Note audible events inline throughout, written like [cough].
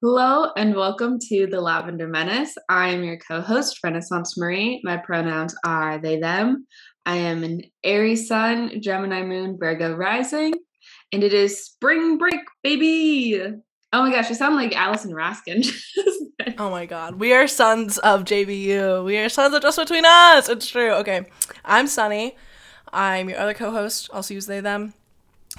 Hello and welcome to the Lavender Menace. I am your co host, Renaissance Marie. My pronouns are they, them. I am an Aries Sun, Gemini Moon, Virgo Rising, and it is spring break, baby. Oh my gosh, I sound like Allison Raskin. [laughs] oh my god. We are sons of JBU. We are sons of Just Between Us. It's true. Okay. I'm Sunny. I'm your other co host. Also use they, them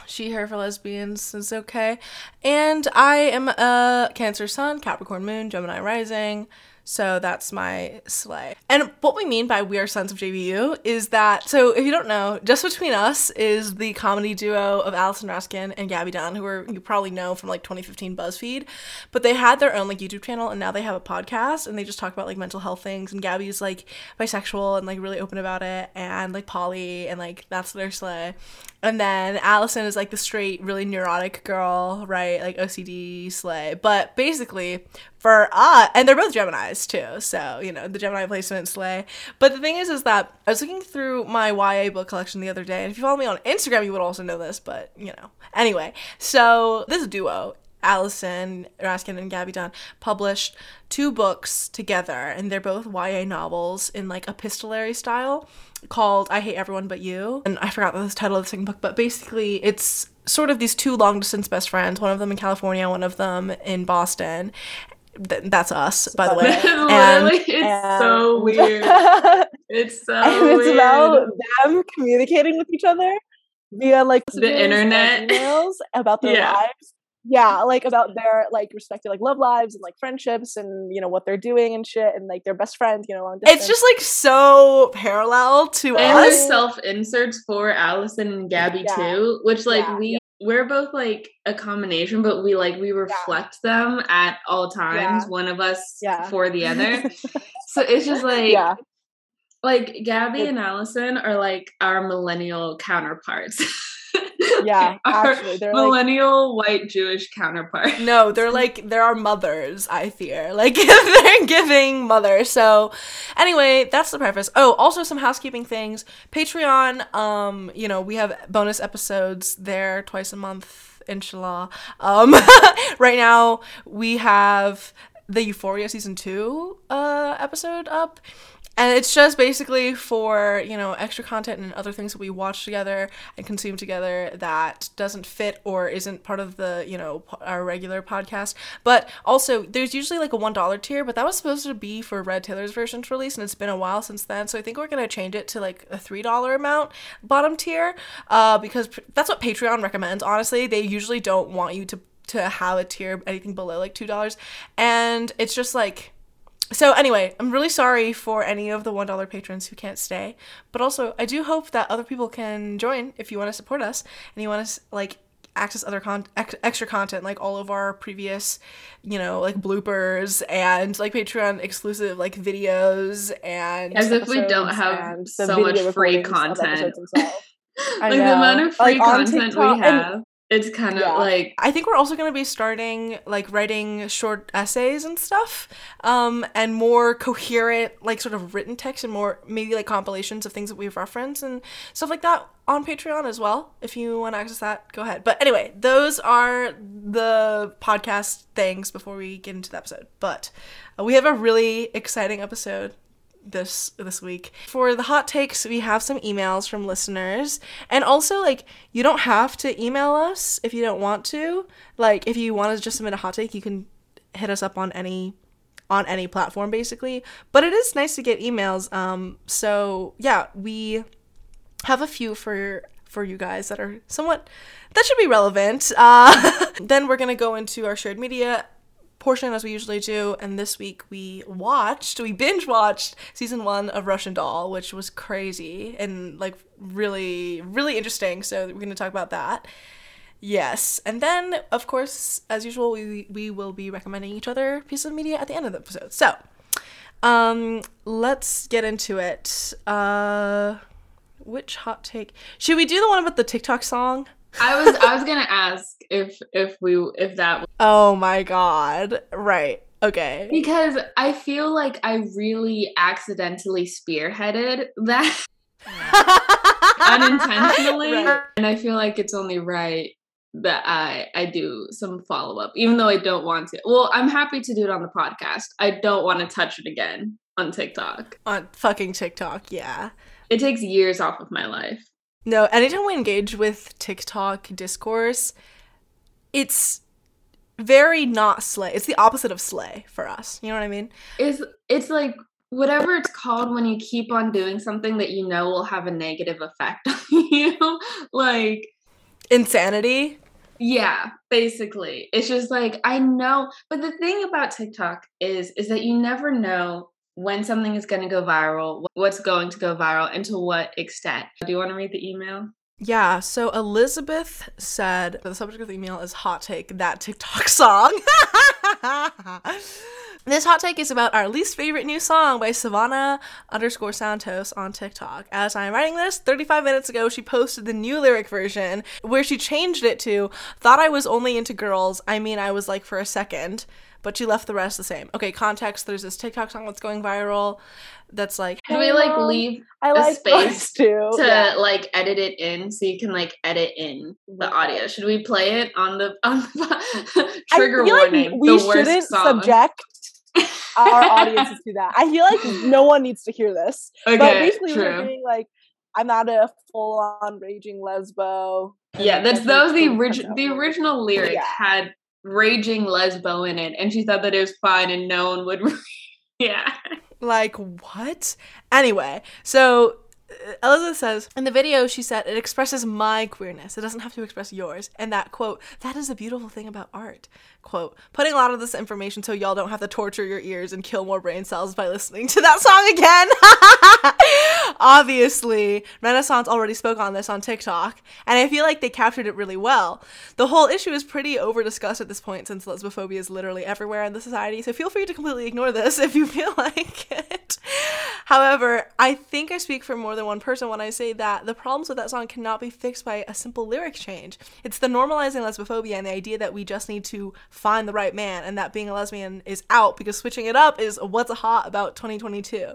she, her for lesbians is okay. And I am a Cancer Sun, Capricorn Moon, Gemini Rising. So that's my sleigh. And what we mean by We Are Sons of JBU is that, so if you don't know, Just Between Us is the comedy duo of Allison Raskin and Gabby Dunn, who are, you probably know from like 2015 BuzzFeed. But they had their own like YouTube channel and now they have a podcast and they just talk about like mental health things. And Gabby's like bisexual and like really open about it and like poly and like that's their sleigh. And then Allison is like the straight, really neurotic girl, right? Like OCD slay. But basically, for us, and they're both Geminis too. So, you know, the Gemini placement slay. But the thing is, is that I was looking through my YA book collection the other day. And if you follow me on Instagram, you would also know this, but you know. Anyway, so this duo Allison Raskin and Gabby Dunn published two books together, and they're both YA novels in like epistolary style called I Hate Everyone But You. And I forgot the title of the second book, but basically it's sort of these two long distance best friends, one of them in California, one of them in Boston. Th- that's us, by the way. [laughs] And, it's and... so weird. [laughs] it's so and it's weird. about them communicating with each other via like the internet emails about their yeah. lives yeah like about their like respective like love lives and like friendships and you know what they're doing and shit and like their best friends you know long distance. it's just like so parallel to and us. self inserts for allison and gabby yeah. too which like yeah, we yeah. we're both like a combination but we like we reflect them at all times one of us for the other. [laughs] So it's just like yeah. like gabby and allison are like our millennial counterparts [laughs] yeah, [laughs] actually, they're millennial like, white Jewish counterpart. No, they're like they're our mothers. I fear [laughs] like they're giving mother. So, anyway, that's the preface. Oh, also some housekeeping things. Patreon. Um, you know, we have bonus episodes there twice a month. Inshallah. Um, [laughs] right now we have the Euphoria season two uh episode up and it's just basically for you know extra content and other things that we watch together and consume together that doesn't fit or isn't part of the you know our regular podcast. But also there's usually like a one dollar tier but that was supposed to be for red taylor's version's release and it's been a while since then. So i think we're going to change it to like a three dollar amount bottom tier uh, because that's what patreon recommends honestly. They usually don't want you to to have a tier anything below like two dollars. And it's just like so anyway, I'm really sorry for any of the one dollar patrons who can't stay, but also I do hope that other people can join if you want to support us and you want to like access other con ex- extra content like all of our previous you know like bloopers and like patreon exclusive like videos and as if we don't have so much free content. [laughs] like the amount of free like, content TikTok, we have it's kind of yeah. like I think we're also going to be starting like writing short essays and stuff, um, and more coherent like sort of written text and more maybe like compilations of things that we've referenced and stuff like that on Patreon as well. If you want to access that, go ahead. But anyway, those are the podcast things before we get into the episode. But uh, we have a really exciting episode this this week. For the hot takes, we have some emails from listeners. And also like you don't have to email us if you don't want to. Like if you want to just submit a hot take, you can hit us up on any on any platform basically. But it is nice to get emails. Um so yeah, we have a few for for you guys that are somewhat that should be relevant. Uh, [laughs] then we're gonna go into our shared media portion as we usually do. And this week we watched, we binge watched season one of Russian Doll, which was crazy and like really, really interesting. So we're going to talk about that. Yes. And then, of course, as usual, we, we will be recommending each other pieces of media at the end of the episode. So, um, let's get into it. Uh, which hot take? Should we do the one about the TikTok song? I was I was gonna ask if if we if that. Oh my god! Right. Okay. Because I feel like I really accidentally spearheaded that [laughs] unintentionally, right. and I feel like it's only right that I I do some follow up, even though I don't want to. Well, I'm happy to do it on the podcast. I don't want to touch it again on TikTok. On fucking TikTok, yeah. It takes years off of my life. No, anytime we engage with TikTok discourse, it's very not slay. It's the opposite of slay for us. You know what I mean? It's it's like whatever it's called when you keep on doing something that you know will have a negative effect [laughs] on you. like insanity. Yeah, basically. It's just like I know, but the thing about TikTok is is that you never know when something is going to go viral, what's going to go viral, and to what extent. Do you want to read the email? Yeah, so Elizabeth said the subject of the email is hot take that TikTok [laughs] song. [laughs] this hot take is about our least favorite new song by Savannah underscore Santos on TikTok. As I'm writing this, 35 minutes ago, she posted the new lyric version where she changed it to Thought I was only into girls. I mean, I was like for a second but she left the rest the same. Okay, context. There's this TikTok song that's going viral. That's like, can we like leave I like a space [laughs] too. to yeah. like edit it in so you can like edit in the audio? Should we play it on the on the [laughs] trigger warning? Like we shouldn't subject our audiences to that. I feel like no one needs to hear this. Okay, but basically, true. we're being like, I'm not a full on raging lesbo. Yeah, that's that was the original. The original lyric yeah. had raging lesbo in it and she thought that it was fine and no one would [laughs] yeah like what anyway so Elizabeth says, in the video, she said, it expresses my queerness. It doesn't have to express yours. And that, quote, that is the beautiful thing about art. Quote, putting a lot of this information so y'all don't have to torture your ears and kill more brain cells by listening to that song again. [laughs] Obviously, Renaissance already spoke on this on TikTok, and I feel like they captured it really well. The whole issue is pretty over discussed at this point since lesbophobia is literally everywhere in the society, so feel free to completely ignore this [laughs] if you feel like it. However, I think I speak for more than one person when I say that the problems with that song cannot be fixed by a simple lyric change. It's the normalizing lesbophobia and the idea that we just need to find the right man and that being a lesbian is out because switching it up is what's hot about 2022.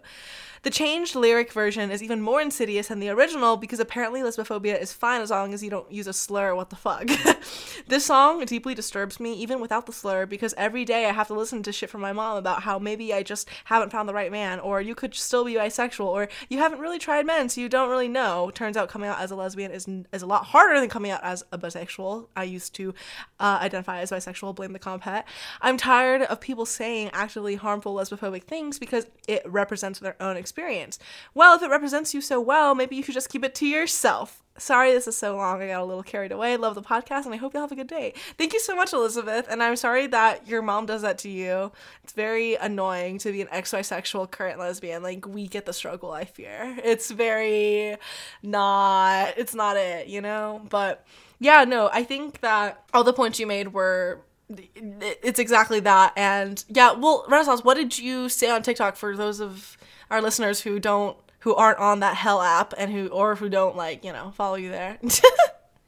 The changed lyric version is even more insidious than the original because apparently lesbophobia is fine as long as you don't use a slur. What the fuck? [laughs] this song deeply disturbs me even without the slur because every day I have to listen to shit from my mom about how maybe I just haven't found the right man or you could still be bisexual or you haven't really tried men so you don't really know. Turns out coming out as a lesbian is is a lot harder than coming out as a bisexual. I used to uh, identify as bisexual, blame the comphet. I'm tired of people saying actively harmful lesbophobic things because it represents their own experience experience. Well, if it represents you so well, maybe you should just keep it to yourself. Sorry this is so long. I got a little carried away. Love the podcast and I hope you'll have a good day. Thank you so much, Elizabeth. And I'm sorry that your mom does that to you. It's very annoying to be an ex bisexual current lesbian. Like, we get the struggle, I fear. It's very not, it's not it, you know? But yeah, no, I think that all the points you made were it's exactly that and yeah well renaissance what did you say on tiktok for those of our listeners who don't who aren't on that hell app and who or who don't like you know follow you there. [laughs]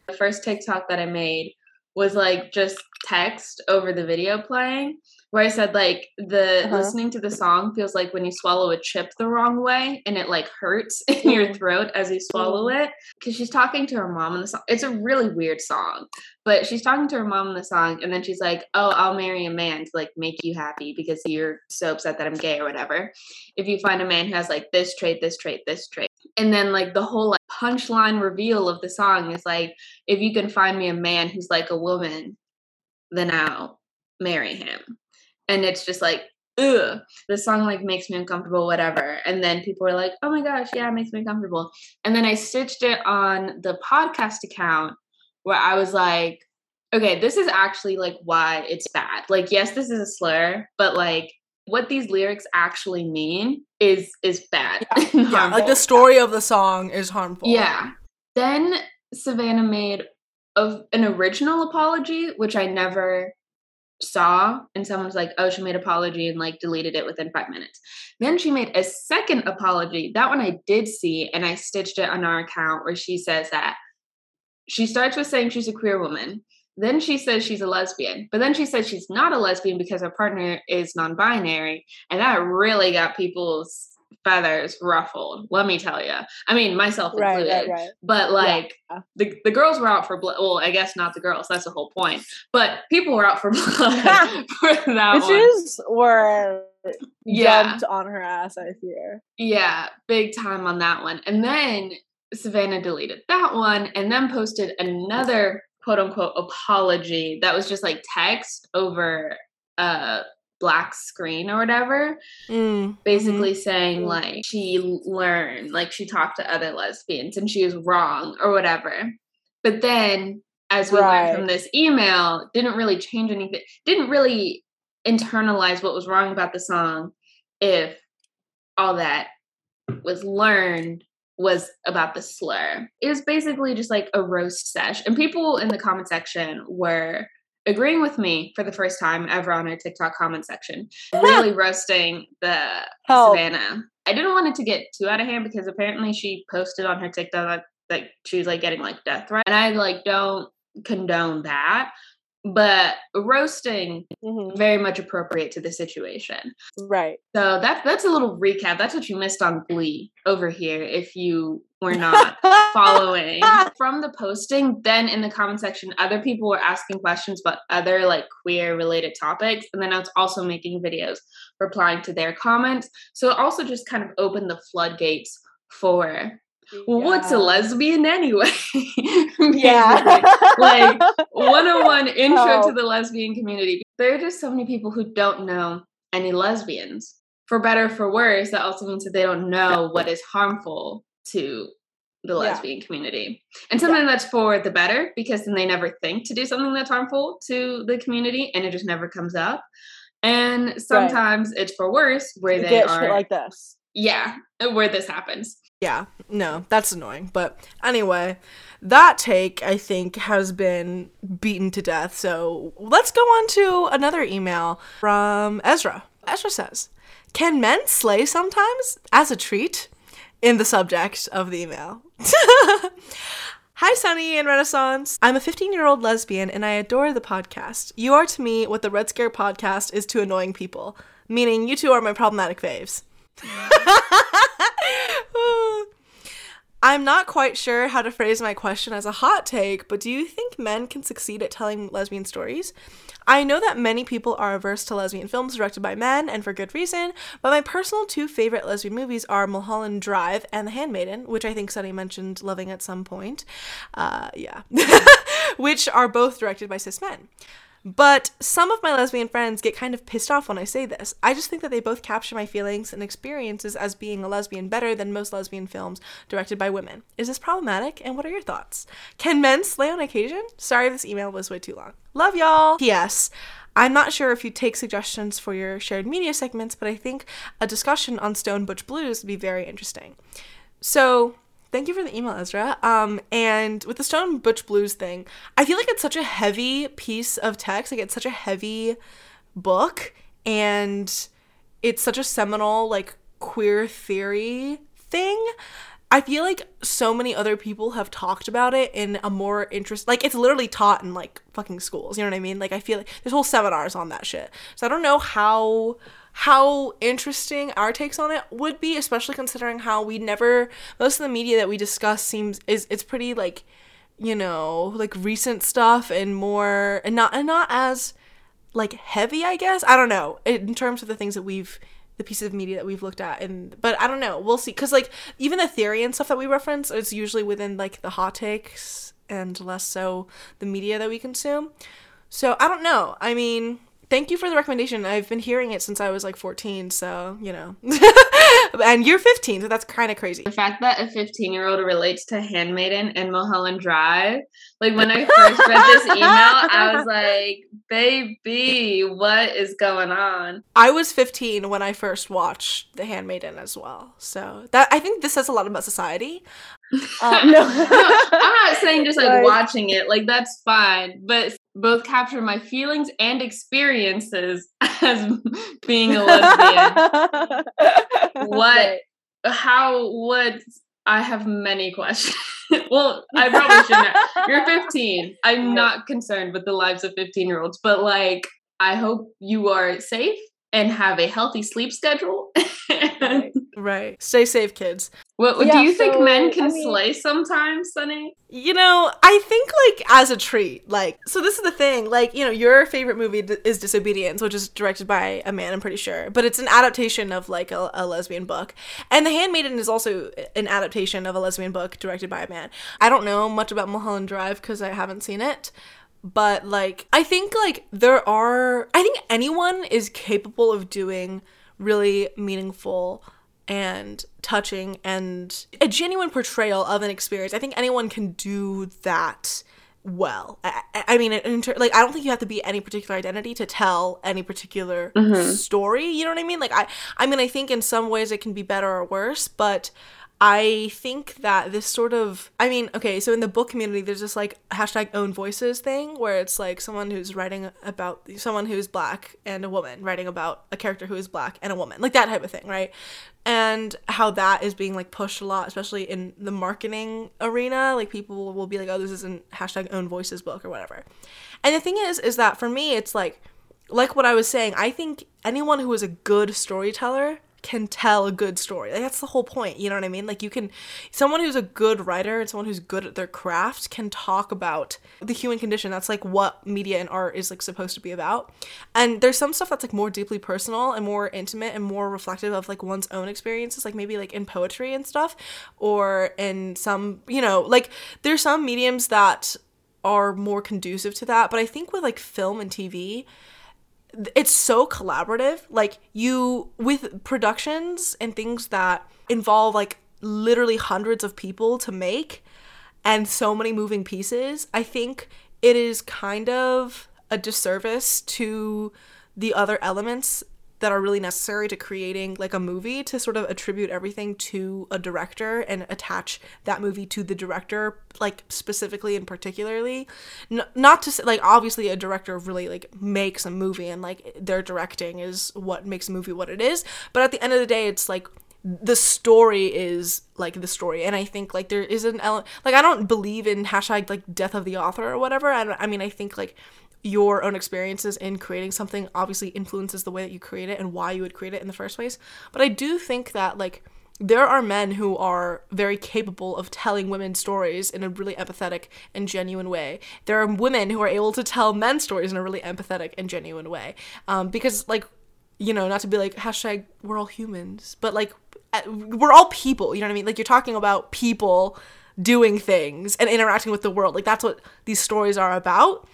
The first tiktok that i made was like just text over the video playing where I said like the uh-huh. listening to the song feels like when you swallow a chip the wrong way and it like hurts [laughs] in your throat as you swallow it because she's talking to her mom in the song. It's a really weird song, but she's talking to her mom in the song and then she's like, "Oh, I'll marry a man to like make you happy because you're so upset that I'm gay or whatever. If you find a man who has like this trait, this trait, this trait." And then like the whole like punchline reveal of the song is like, "If you can find me a man who's like a woman, then I'll marry him." And it's just like ugh, the song like makes me uncomfortable, whatever. And then people were like, oh my gosh, yeah, it makes me uncomfortable. And then I stitched it on the podcast account where I was like, okay, this is actually like why it's bad. Like, yes, this is a slur, but like what these lyrics actually mean is is bad. Yeah, [laughs] yeah like the story of the song is harmful. Yeah. Then Savannah made of an original apology, which I never saw and someone's like oh she made apology and like deleted it within five minutes. Then she made a second apology. That one i did see and i stitched it on our account where she says that she starts with saying she's a queer woman then she says she's a lesbian but then she says she's not a lesbian because her partner is non-binary and that really got people's feathers ruffled. Let me tell you. I mean, myself included. Right, right. But like yeah. the the girls were out for blood. Well, I guess not the girls. That's the whole point. But people were out for [laughs] blood [laughs] for that Bitches one. were yeah. jumped on her ass. I fear. Yeah, big time on that one. And then Savannah deleted that one, and then posted another quote unquote apology that was just like text over uh black screen or whatever mm, basically mm-hmm. saying mm. like she learned like she talked to other lesbians and she was wrong or whatever but then as we right. learned from this email didn't really change anything didn't really internalize what was wrong about the song if all that was learned was about the slur. It was basically just like a roast sesh. And people in the comment section were agreeing with me for the first time ever on our TikTok comment section, [laughs] really roasting the. Savannah. I didn't want it to get too out of hand because apparently she posted on her TikTok that, that she was like getting like death threats. And I like don't condone that but roasting mm-hmm. very much appropriate to the situation. Right. So that's that's a little recap. That's what you missed on glee over here if you were not following [laughs] from the posting. Then in the comment section other people were asking questions about other like queer related topics and then i was also making videos replying to their comments. So it also just kind of opened the floodgates for well, yeah. what's a lesbian anyway? [laughs] yeah. like 101 [laughs] intro oh. to the lesbian community. There are just so many people who don't know any lesbians. For better for worse, that also means that they don't know what is harmful to the lesbian yeah. community. And sometimes yeah. that's for the better because then they never think to do something that's harmful to the community and it just never comes up. And sometimes right. it's for worse where you they are like this. Yeah, where this happens. Yeah, no, that's annoying. But anyway, that take, I think, has been beaten to death. So let's go on to another email from Ezra. Ezra says, Can men slay sometimes as a treat? In the subject of the email. [laughs] Hi, Sunny and Renaissance. I'm a 15 year old lesbian and I adore the podcast. You are to me what the Red Scare podcast is to annoying people, meaning you two are my problematic faves. [laughs] I'm not quite sure how to phrase my question as a hot take, but do you think men can succeed at telling lesbian stories? I know that many people are averse to lesbian films directed by men, and for good reason, but my personal two favorite lesbian movies are Mulholland Drive and The Handmaiden, which I think Sunny mentioned loving at some point. Uh, yeah. [laughs] which are both directed by cis men. But some of my lesbian friends get kind of pissed off when I say this. I just think that they both capture my feelings and experiences as being a lesbian better than most lesbian films directed by women. Is this problematic? And what are your thoughts? Can men slay on occasion? Sorry, this email was way too long. Love y'all. P.S. I'm not sure if you take suggestions for your shared media segments, but I think a discussion on Stone Butch Blues would be very interesting. So, Thank you for the email, Ezra. Um, and with the Stone Butch Blues thing, I feel like it's such a heavy piece of text. Like it's such a heavy book, and it's such a seminal like queer theory thing. I feel like so many other people have talked about it in a more interest like it's literally taught in like fucking schools, you know what I mean? Like I feel like there's whole seminars on that shit. So I don't know how how interesting our takes on it would be, especially considering how we never most of the media that we discuss seems is it's pretty like you know like recent stuff and more and not and not as like heavy I guess? I don't know in terms of the things that we've the pieces of media that we've looked at and but I don't know we'll see because like even the theory and stuff that we reference is usually within like the hot takes and less so the media that we consume. So I don't know I mean thank you for the recommendation. I've been hearing it since I was like 14, so you know. [laughs] and you're 15, so that's kind of crazy. The fact that a 15 year old relates to Handmaiden and Mulholland Drive, like when I first read this [laughs] email, I was like, baby, what is going on? I was 15 when I first watched The Handmaiden as well, so that I think this says a lot about society. Um, [laughs] no. [laughs] no, I'm not saying just like watching it, like that's fine, but both capture my feelings and experiences [laughs] as being a lesbian. what, how, what, I have many questions. well, I probably shouldn't. You're 15. I'm not concerned with the lives of 15 year olds, but like, I hope you are safe and have a healthy sleep schedule. and, Right. Stay safe, kids. What yeah, do you so, think men can I mean, slay sometimes, Sunny? You know, I think like as a treat. Like, so this is the thing. Like, you know, your favorite movie is Disobedience, which is directed by a man, I'm pretty sure, but it's an adaptation of like a, a lesbian book. And The Handmaiden is also an adaptation of a lesbian book directed by a man. I don't know much about Mulholland Drive because I haven't seen it but like i think like there are i think anyone is capable of doing really meaningful and touching and a genuine portrayal of an experience. I think anyone can do that well. I, I mean, inter- like I don't think you have to be any particular identity to tell any particular mm-hmm. story. You know what I mean? Like I, I mean, I think in some ways it can be better or worse, but I think that this sort of, I mean, okay, so in the book community, there's this like hashtag own voices thing where it's like someone who's writing about someone who's black and a woman writing about a character who is black and a woman, like that type of thing, right? And how that is being like pushed a lot, especially in the marketing arena. Like people will be like, oh, this isn't hashtag own voices book or whatever. And the thing is, is that for me, it's like, like what I was saying, I think anyone who is a good storyteller can tell a good story. Like, that's the whole point. You know what I mean? Like you can someone who's a good writer and someone who's good at their craft can talk about the human condition. That's like what media and art is like supposed to be about. And there's some stuff that's like more deeply personal and more intimate and more reflective of like one's own experiences, like maybe like in poetry and stuff or in some, you know, like there's some mediums that are more conducive to that, but I think with like film and TV, it's so collaborative. Like you with productions and things that involve like literally hundreds of people to make and so many moving pieces, I think it is kind of a disservice to the other elements that are really necessary to creating like a movie to sort of attribute everything to a director and attach that movie to the director like specifically and particularly. N- not to say like obviously a director really like makes a movie and like their directing is what makes a movie what it is but at the end of the day it's like the story is like the story. And i think like there is an element like i don't believe in hashtag like death of the author or whatever. I, I mean i think like your own experiences in creating something obviously influences the way that you create it and why you would create it in the first place. But I do think that like there are men who are very capable of telling women's stories in a really empathetic and genuine way. There are women who are able to tell men's stories in a really empathetic and genuine way. Um, because like, you know, not to be like hashtag we're all humans, but like we're all people. You know what I mean? Like you're talking about people doing things and interacting with the world. Like that's what these stories are about.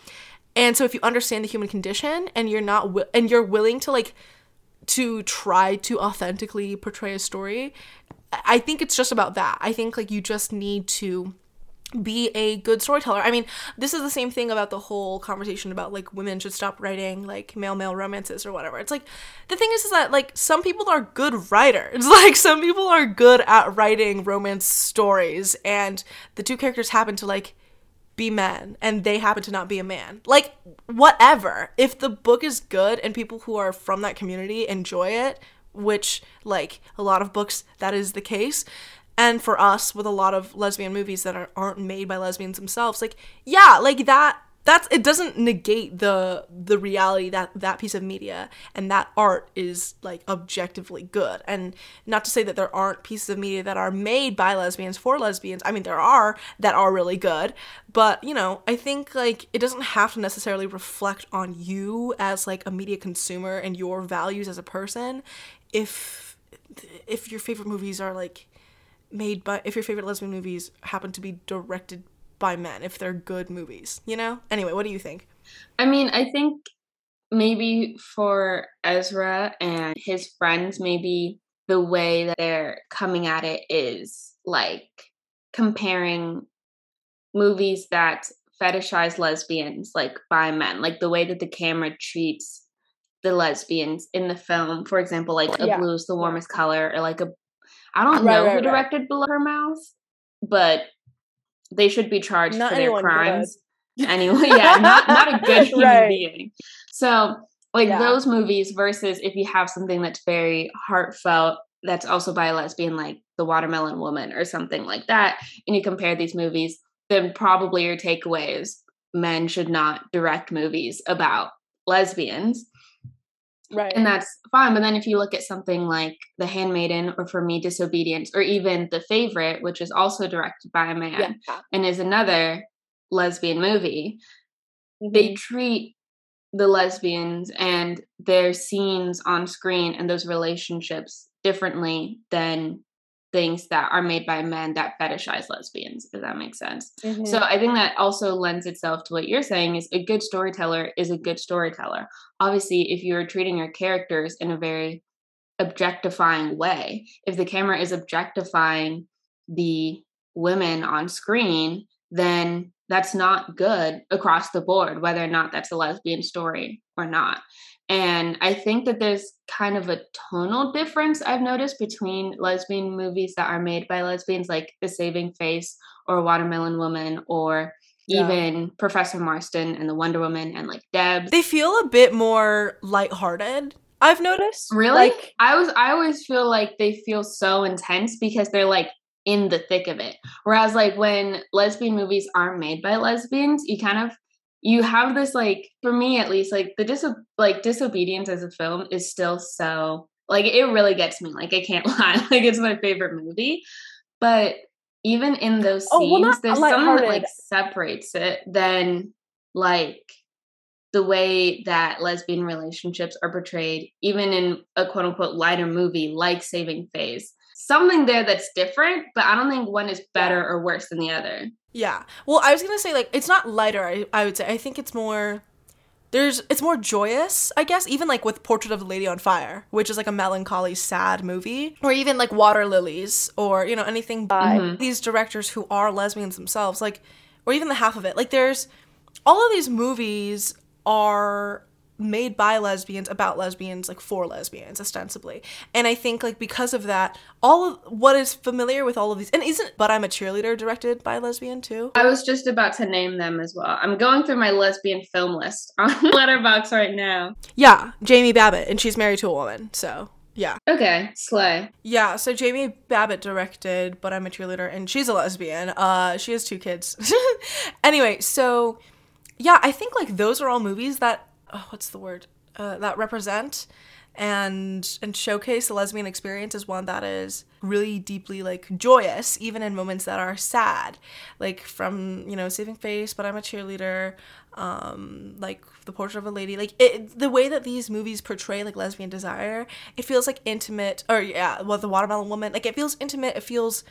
And so if you understand the human condition and you're not wi- and you're willing to like to try to authentically portray a story, I think it's just about that. I think like you just need to be a good storyteller. I mean, this is the same thing about the whole conversation about like women should stop writing like male male romances or whatever. It's like the thing is is that like some people are good writers. [laughs] Like some people are good at writing romance stories and the two characters happen to like be men and they happen to not be a man. Like, whatever. If the book is good and people who are from that community enjoy it, which, like, a lot of books, that is the case. And for us, with a lot of lesbian movies that are, aren't made by lesbians themselves, like, yeah, like that that's it doesn't negate the the reality that that piece of media and that art is like objectively good. And not to say that there aren't pieces of media that are made by lesbians for lesbians. I mean there are that are really good. But you know i think like it doesn't have to necessarily reflect on you as like a media consumer and your values as a person. If if your favorite movies are like made by if your favorite lesbian movies happen to be directed by men if they're good movies, you know? Anyway, what do you think? I mean, I think maybe for Ezra and his friends, maybe the way that they're coming at it is like comparing movies that fetishize lesbians like by men, like the way that the camera treats the lesbians in the film. For example, like a yeah. blue is the warmest color, or like a I don't right, know right, who directed right. Below Her Mouth, but they should be charged not for their crimes. [laughs] Anyway, yeah, not not a good human right. being. So, like yeah. those movies versus if you have something that's very heartfelt that's also by a lesbian like The Watermelon Woman or something like that and you compare these movies, then probably your takeaway is men should not direct movies about lesbians. Right. And that's fine. But then if you look at something like The Handmaiden or for me, Disobedience, or even The Favorite, which is also directed by a man yeah. and is another lesbian movie, mm-hmm. they treat the lesbians and their scenes on screen and those relationships differently than things that are made by men that fetishize lesbians if that makes sense. Mm-hmm. so i think that also lends itself to what you're saying is a good storyteller is a good storyteller. Obviously if you're treating your characters in a very objectifying way if the camera is objectifying the women on screen then that's not good across the board whether or not that's a lesbian story or not and I think that there's kind of a tonal difference I've noticed between lesbian movies that are made by lesbians, like The Saving Face or Watermelon Woman or yeah. even Professor Marston and the Wonder Woman and like Debs. They feel a bit more lighthearted. I've noticed. Really? Like, I was I always feel like they feel so intense because they're like in the thick of it. Whereas like when lesbian movies aren't made by lesbians, you kind of you have this like for me at least like the dis like disobedience as a film is still so like it really gets me like i can't [laughs] lie like it's my favorite movie. But even in those scenes oh, well, there's something that like separates it than like the way that lesbian relationships are portrayed even in a quote unquote lighter movie like saving face. Something there that's different but i don't think one is better or worse than the other yeah. Well, I was gonna say like it's not lighter. I, I would say I think it's more. There's it's more joyous, I guess. Even like with Portrait of a Lady on Fire, which is like a melancholy, sad movie, or even like Water Lilies, or you know anything by mm-hmm. these directors who are lesbians themselves, like, or even the half of it. Like there's all of these movies are made by lesbians about lesbians like for lesbians ostensibly and i think like because of that all of what is familiar with all of these and isn't but i'm a cheerleader directed by a lesbian too i was just about to name them as well i'm going through my lesbian film list [laughs] on Letterboxd right now yeah jamie babbitt and she's married to a woman so yeah. Okay, slay. Yeah, so Jamie Babbitt directed But I'm a Cheerleader and she's a lesbian. Uh she has two kids. [laughs] anyway, so yeah, I think like those are all movies that oh, what's the word? Uh, that represent and and showcase the lesbian experience is one that is really deeply like joyous even in moments that are sad. Like from you know saving face but i'm a cheerleader um like the portrait of a lady. Like it, the way that these movies portray like lesbian desire it feels like intimate or yeah well the watermelon woman like it feels intimate it feels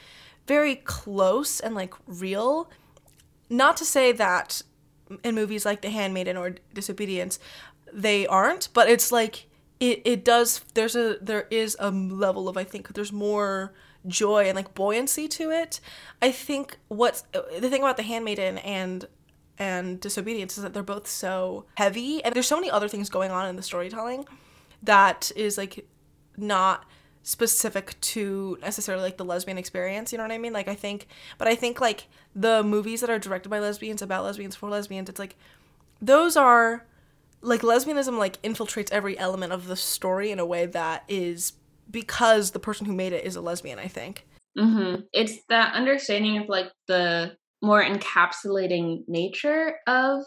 very close and like real. Not to say that in movies like The Handmaiden or Disobedience, they aren't. But it's like it it does. There's a there is a level of I think there's more joy and like buoyancy to it. I think what's the thing about The Handmaiden and and Disobedience is that they're both so heavy and there's so many other things going on in the storytelling that is like not specific to necessarily like the lesbian experience you know what i mean like i think but i think like the movies that are directed by lesbians about lesbians for lesbians it's like those are like lesbianism like infiltrates every element of the story in a way that is because the person who made it is a lesbian i think mm-hmm. it's that understanding of like the more encapsulating nature of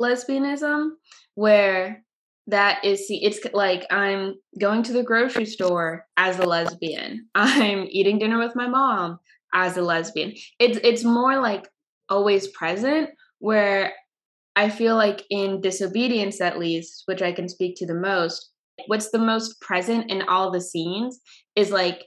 lesbianism where that is see it's like i'm going to the grocery store as a lesbian. [laughs] I'm eating dinner with my mom as a lesbian. It's it's more like always present where i feel like in disobedience at least which i can speak to the most what's the most present in all the scenes is like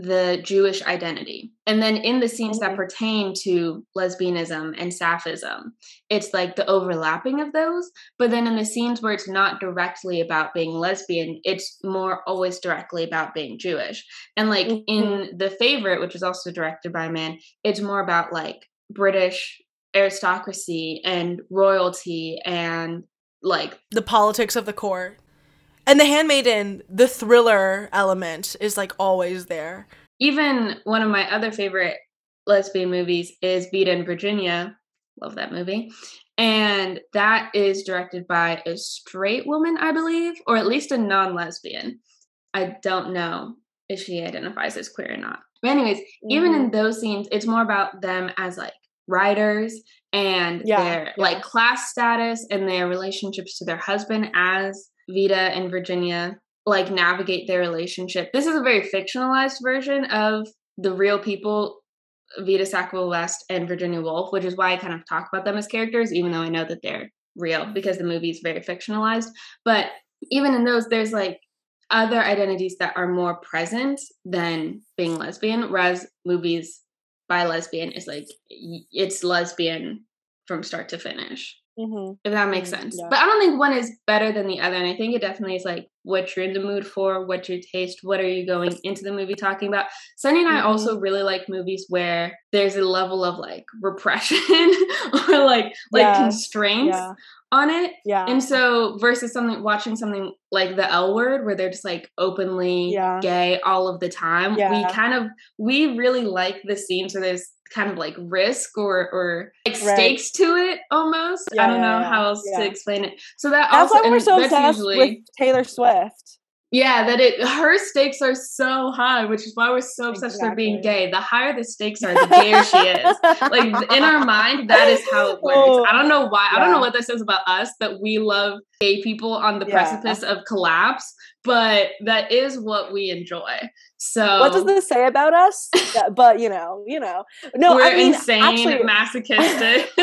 the Jewish identity. And then in the scenes that mm-hmm. pertain to lesbianism and sapphism, it's like the overlapping of those. But then in the scenes where it's not directly about being lesbian, it's more always directly about being Jewish. And like mm-hmm. in The Favorite, which is also directed by a man, it's more about like British aristocracy and royalty and like the politics of the court. And The Handmaiden, the thriller element is like always there. Even one of my other favorite lesbian movies is Vita in Virginia. Love that movie. And that is directed by a straight woman, I believe, or at least a non lesbian. I don't know if she identifies as queer or not. But, anyways, mm-hmm. even in mm-hmm. those scenes, it's more about them as like writers and yeah, their yeah. like class status and their relationships to their husband as Vita and Virginia like navigate their relationship. This is a very fictionalized version of the real people Vita Sackville West and Virginia Woolf, which is why I kind of talk about them as characters, even though I know that they're real because the movie is very fictionalized. But even in those, there's like other identities that are more present than being lesbian, whereas movies by lesbian is like it's lesbian from start to finish. Mm-hmm. If that makes mm-hmm. sense. Yeah. But I don't think one is better than the other. And I think it definitely is like what you're in the mood for, what your taste, what are you going into the movie talking about. Sunny and I mm-hmm. also really like movies where there's a level of like repression [laughs] or like like yeah. constraints yeah on it. Yeah. And so versus something watching something like the L word where they're just like openly gay all of the time. Yeah. We kind of we really like the scenes where there's kind of like risk or or like right. stakes to it almost. Yeah, I don't know how else to explain it. So that that's also, why we're so obsessed usually, with Taylor Swift. Yeah, that it her stakes are so high, which is why we're so obsessed exactly. with being gay. The higher the stakes are, the gayer she is. Like in our mind, that is how it works. Oh, I don't know why. Yeah. I don't know what this says about us that we love gay people on the yeah. precipice of collapse, but that is what we enjoy. So what does this say about us? [laughs] yeah, but you know, you know, no, we're I mean, insane, actually, masochistic. [laughs] [laughs]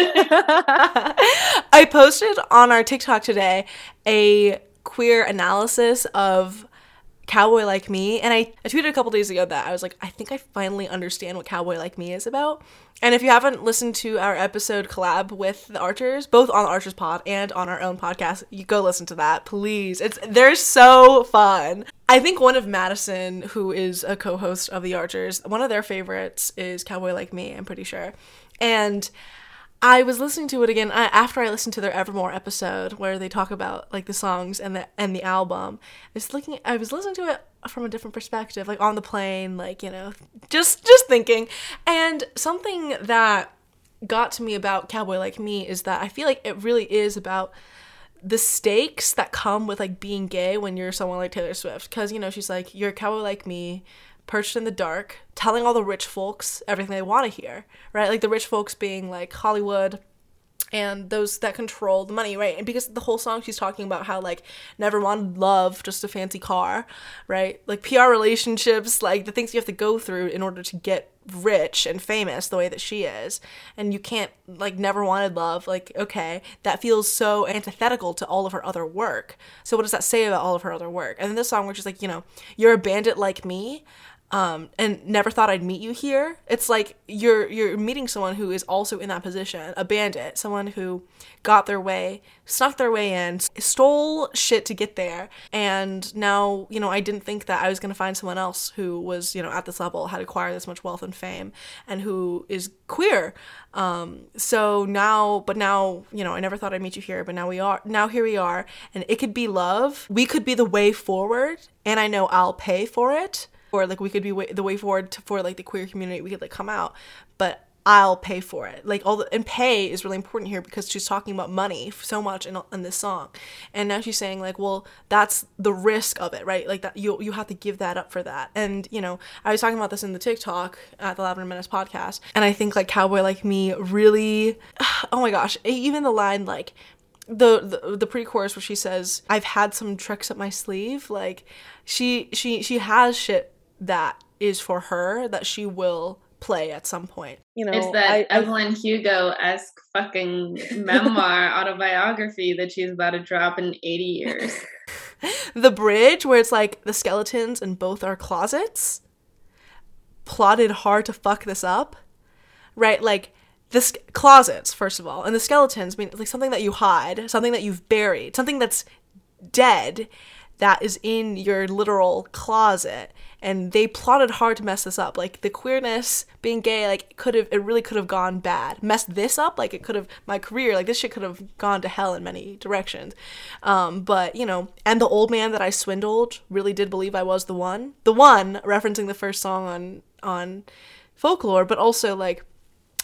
I posted on our TikTok today a queer analysis of Cowboy Like Me. And I, I tweeted a couple days ago that I was like, I think I finally understand what Cowboy Like Me is about. And if you haven't listened to our episode collab with the Archers, both on the Archers Pod and on our own podcast, you go listen to that, please. It's they're so fun. I think one of Madison, who is a co-host of the Archers, one of their favorites is Cowboy Like Me, I'm pretty sure. And I was listening to it again after I listened to their Evermore episode where they talk about like the songs and the and the album. I was looking I was listening to it from a different perspective, like on the plane, like, you know, just just thinking. And something that got to me about Cowboy Like Me is that I feel like it really is about the stakes that come with like being gay when you're someone like Taylor Swift cuz you know she's like you're a cowboy like me perched in the dark, telling all the rich folks everything they want to hear, right? Like the rich folks being like Hollywood and those that control the money, right? And because the whole song she's talking about how like never wanted love, just a fancy car, right? Like PR relationships, like the things you have to go through in order to get rich and famous the way that she is and you can't like never wanted love like okay that feels so antithetical to all of her other work so what does that say about all of her other work and then this song which is like you know you're a bandit like me um, and never thought I'd meet you here. It's like you're you're meeting someone who is also in that position, a bandit, someone who got their way, snuck their way in, stole shit to get there, and now you know I didn't think that I was gonna find someone else who was you know at this level, had acquired this much wealth and fame, and who is queer. Um, so now, but now you know I never thought I'd meet you here, but now we are. Now here we are, and it could be love. We could be the way forward, and I know I'll pay for it or like we could be way, the way forward to, for like the queer community we could like come out but I'll pay for it. Like all the and pay is really important here because she's talking about money so much in, in this song, and now she's saying like, well, that's the risk of it, right? Like that you you have to give that up for that. And you know, I was talking about this in the TikTok at the Lavender Menace podcast, and I think like Cowboy Like Me really, [sighs] oh my gosh, even the line like the, the the pre-chorus where she says i've had some tricks up my sleeve like she she she has shit that is for her that she will play at some point. You know, it's that I, Evelyn I, Hugo esque fucking memoir [laughs] autobiography that she's about to drop in 80 years. [laughs] the bridge where it's like the skeletons in both our closets plotted hard to fuck this up, right? Like this closets first of all, and the skeletons mean like something that you hide, something that you've buried, something that's dead that is in your literal closet and they plotted hard to mess this up. Like the queerness being gay like could have it really could have gone bad. Messed this up like it could have my career like this shit could have gone to hell in many directions. Um but you know and the old man that i swindled really did believe i was the one. The one referencing the first song on on folklore but also like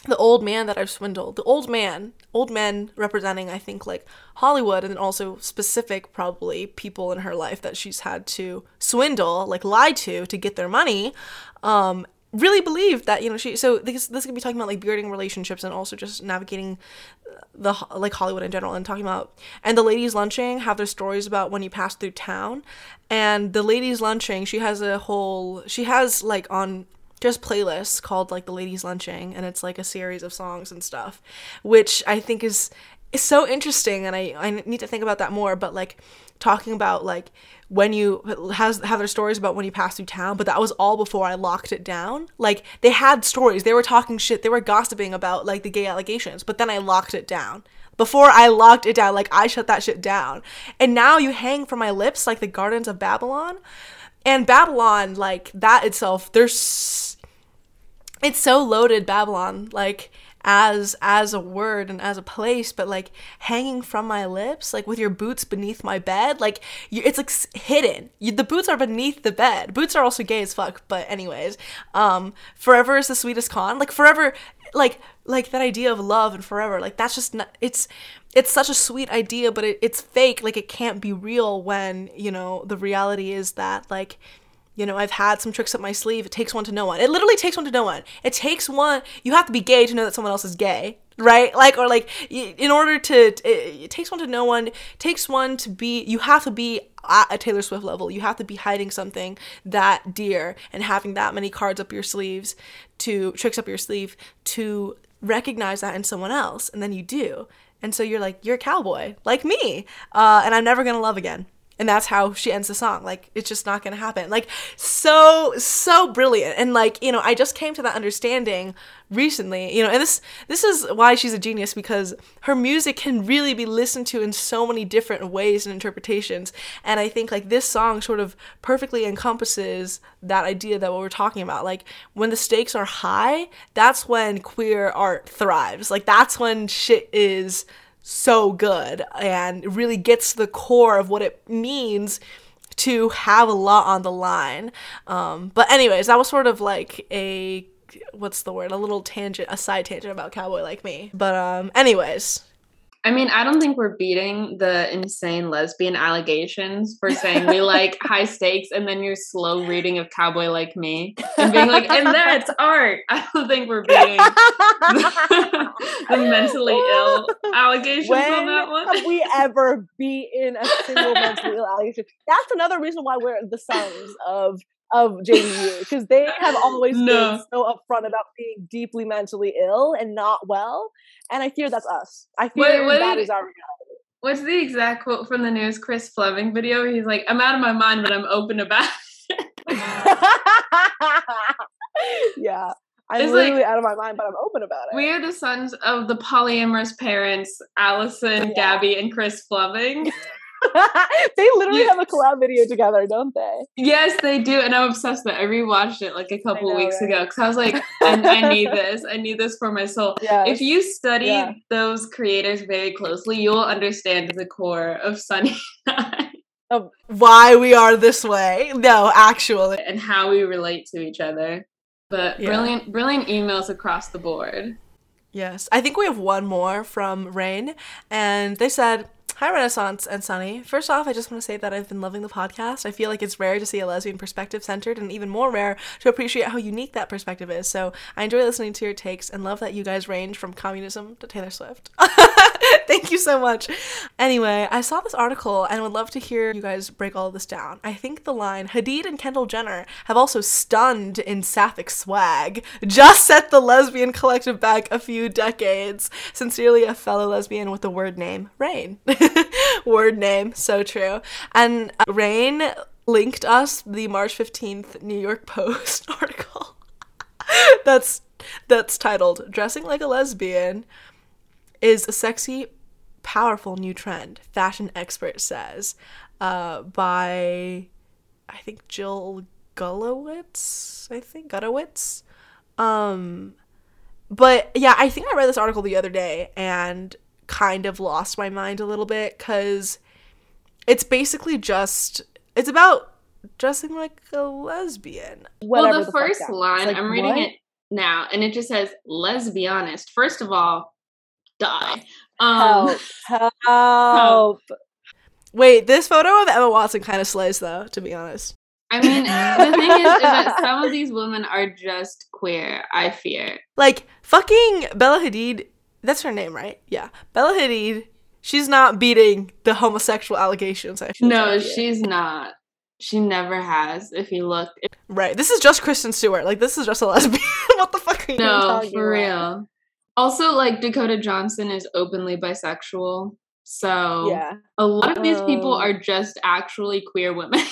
the old man that I've swindled, the old man, old men representing, I think, like Hollywood, and then also specific, probably people in her life that she's had to swindle, like lie to, to get their money. Um, really believed that you know she so this this could be talking about like bearding relationships and also just navigating the like Hollywood in general and talking about and the ladies lunching have their stories about when you pass through town and the ladies lunching she has a whole she has like on just playlists called like the ladies lunching and it's like a series of songs and stuff which I think is is so interesting and I I need to think about that more but like talking about like when you has have their stories about when you pass through town, but that was all before I locked it down. Like they had stories, they were talking shit, they were gossiping about like the gay allegations, but then I locked it down. Before I locked it down, like I shut that shit down. And now you hang from my lips like the gardens of Babylon. And Babylon, like that itself, there's it's so loaded Babylon. Like as as a word and as a place but like hanging from my lips like with your boots beneath my bed like you, it's like hidden you, the boots are beneath the bed boots are also gay as fuck but anyways um forever is the sweetest con like forever like like that idea of love and forever like that's just not, it's it's such a sweet idea but it, it's fake like it can't be real when you know the reality is that like you know, I've had some tricks up my sleeve. It takes one to know one. It literally takes one to know one. It takes one. You have to be gay to know that someone else is gay, right? Like, or like, in order to, it, it takes one to know one. It takes one to be. You have to be at a Taylor Swift level. You have to be hiding something that dear and having that many cards up your sleeves, to tricks up your sleeve to recognize that in someone else, and then you do. And so you're like, you're a cowboy, like me, uh, and I'm never gonna love again and that's how she ends the song. Like it's just not gonna happen. Like so so brilliant. And like you know i just came to that understanding recently you know and this this is why she's a genius because her music can really be listened to in so many different ways and interpretations. And i think like this song sort of perfectly encompasses that idea that what we're talking about. Like when the stakes are high that's when queer art thrives. Like that's when shit is so good and really gets to the core of what it means to have a lot on the line. Um, but anyways, that was sort of like a what's the word? A little tangent, a side tangent about Cowboy Like Me. But um, anyways, I mean, I don't think we're beating the insane lesbian allegations for saying we [laughs] like high stakes and then your slow reading of Cowboy Like Me and being like, and that's art. I don't think we're beating the, [laughs] the mentally ill allegations when on that one. Have we ever beaten a single mentally ill allegation? That's another reason why we're the sons of of JBU because they have always [laughs] no. been so upfront about being deeply mentally ill and not well and I fear that's us. I fear what, what that is our reality. What's the exact quote from the news Chris Fleming video? He's like, I'm out of my mind, but I'm open about it. [laughs] yeah. I'm it's literally like, out of my mind, but I'm open about it. We are the sons of the polyamorous parents, Allison, yeah. Gaby, and Chris Fleming. [laughs] [laughs] they literally yeah. have a collab video together, don't they? Yes, they do. And I'm obsessed with it. I rewatched it like a couple know, weeks right? ago because I was like, [laughs] I, I, need this. I need this for my soul. Yes. If you study yeah. those creators very closely, you will understand the core of Sunny [laughs] of why we are this way. No, actually. And how we relate to each other. But yeah. brilliant, brilliant emails across the board. Yes. I think we have one more from Rain. And they said, Hi, Renaissance and Sunny. First off, I just want to say that I've been loving the podcast. I feel like it's rare to see a lesbian perspective centered, and even more rare to appreciate how unique that perspective is. So I enjoy listening to your takes and love that you guys range from communism to Taylor Swift. [laughs] [laughs] Thank you so much. Anyway, I saw this article and would love to hear you guys break all this down. I think the line Hadid and Kendall Jenner have also stunned in sapphic swag just set the lesbian collective back a few decades. Sincerely, a fellow lesbian with the word name, Rain. [laughs] Word name, so true. And uh, Rain linked us the March 15th New York [laughs] Post article. that's that's titled Dressing Like a Lesbian is a sexy powerful new trend, fashion expert says, uh, by I think Jill Gulowitz, I think Gutowitz. Um but yeah, I think I read this article the other day and kind of lost my mind a little bit because it's basically just it's about dressing like a lesbian. Well, the, the first line like, I'm reading what? it now, and it just says "Let's be honest." First of all, die. Um, help! Help! Wait, this photo of Emma Watson kind of slays, though. To be honest. I mean, the thing is, is that [laughs] some of these women are just queer. I fear. Like fucking Bella Hadid. That's her name, right? Yeah, Bella Hadid. She's not beating the homosexual allegations. I no, she's not. She never has. If you look, right. This is just Kristen Stewart. Like this is just a lesbian. [laughs] what the fuck are you No, for real. Also, like Dakota Johnson is openly bisexual. So yeah. a lot of these people oh. are just actually queer women. [laughs]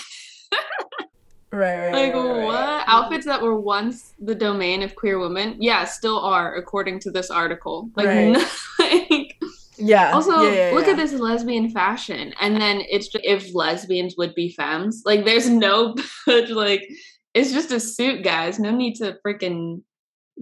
right, right. Like right, right, what? Right. Outfits that were once the domain of queer women, yeah, still are according to this article. Like, [laughs] like yeah. Also, yeah, yeah, look yeah. at this lesbian fashion, and then it's just if lesbians would be femmes. Like, there's no [laughs] like, it's just a suit, guys. No need to freaking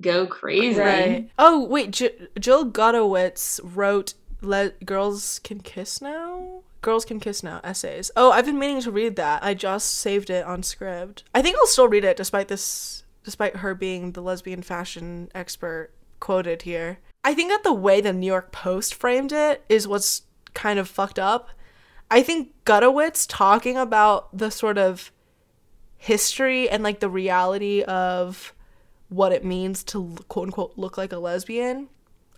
go crazy. Right. Oh wait, J- Jill Gutowitz wrote "Let Girls Can Kiss Now." Girls Can Kiss Now essays. Oh, I've been meaning to read that. I just saved it on Scribd. I think I'll still read it despite this despite her being the lesbian fashion expert quoted here. I think that the way the New York Post framed it is what's kind of fucked up. I think Gutowitz talking about the sort of history and like the reality of what it means to quote unquote look like a lesbian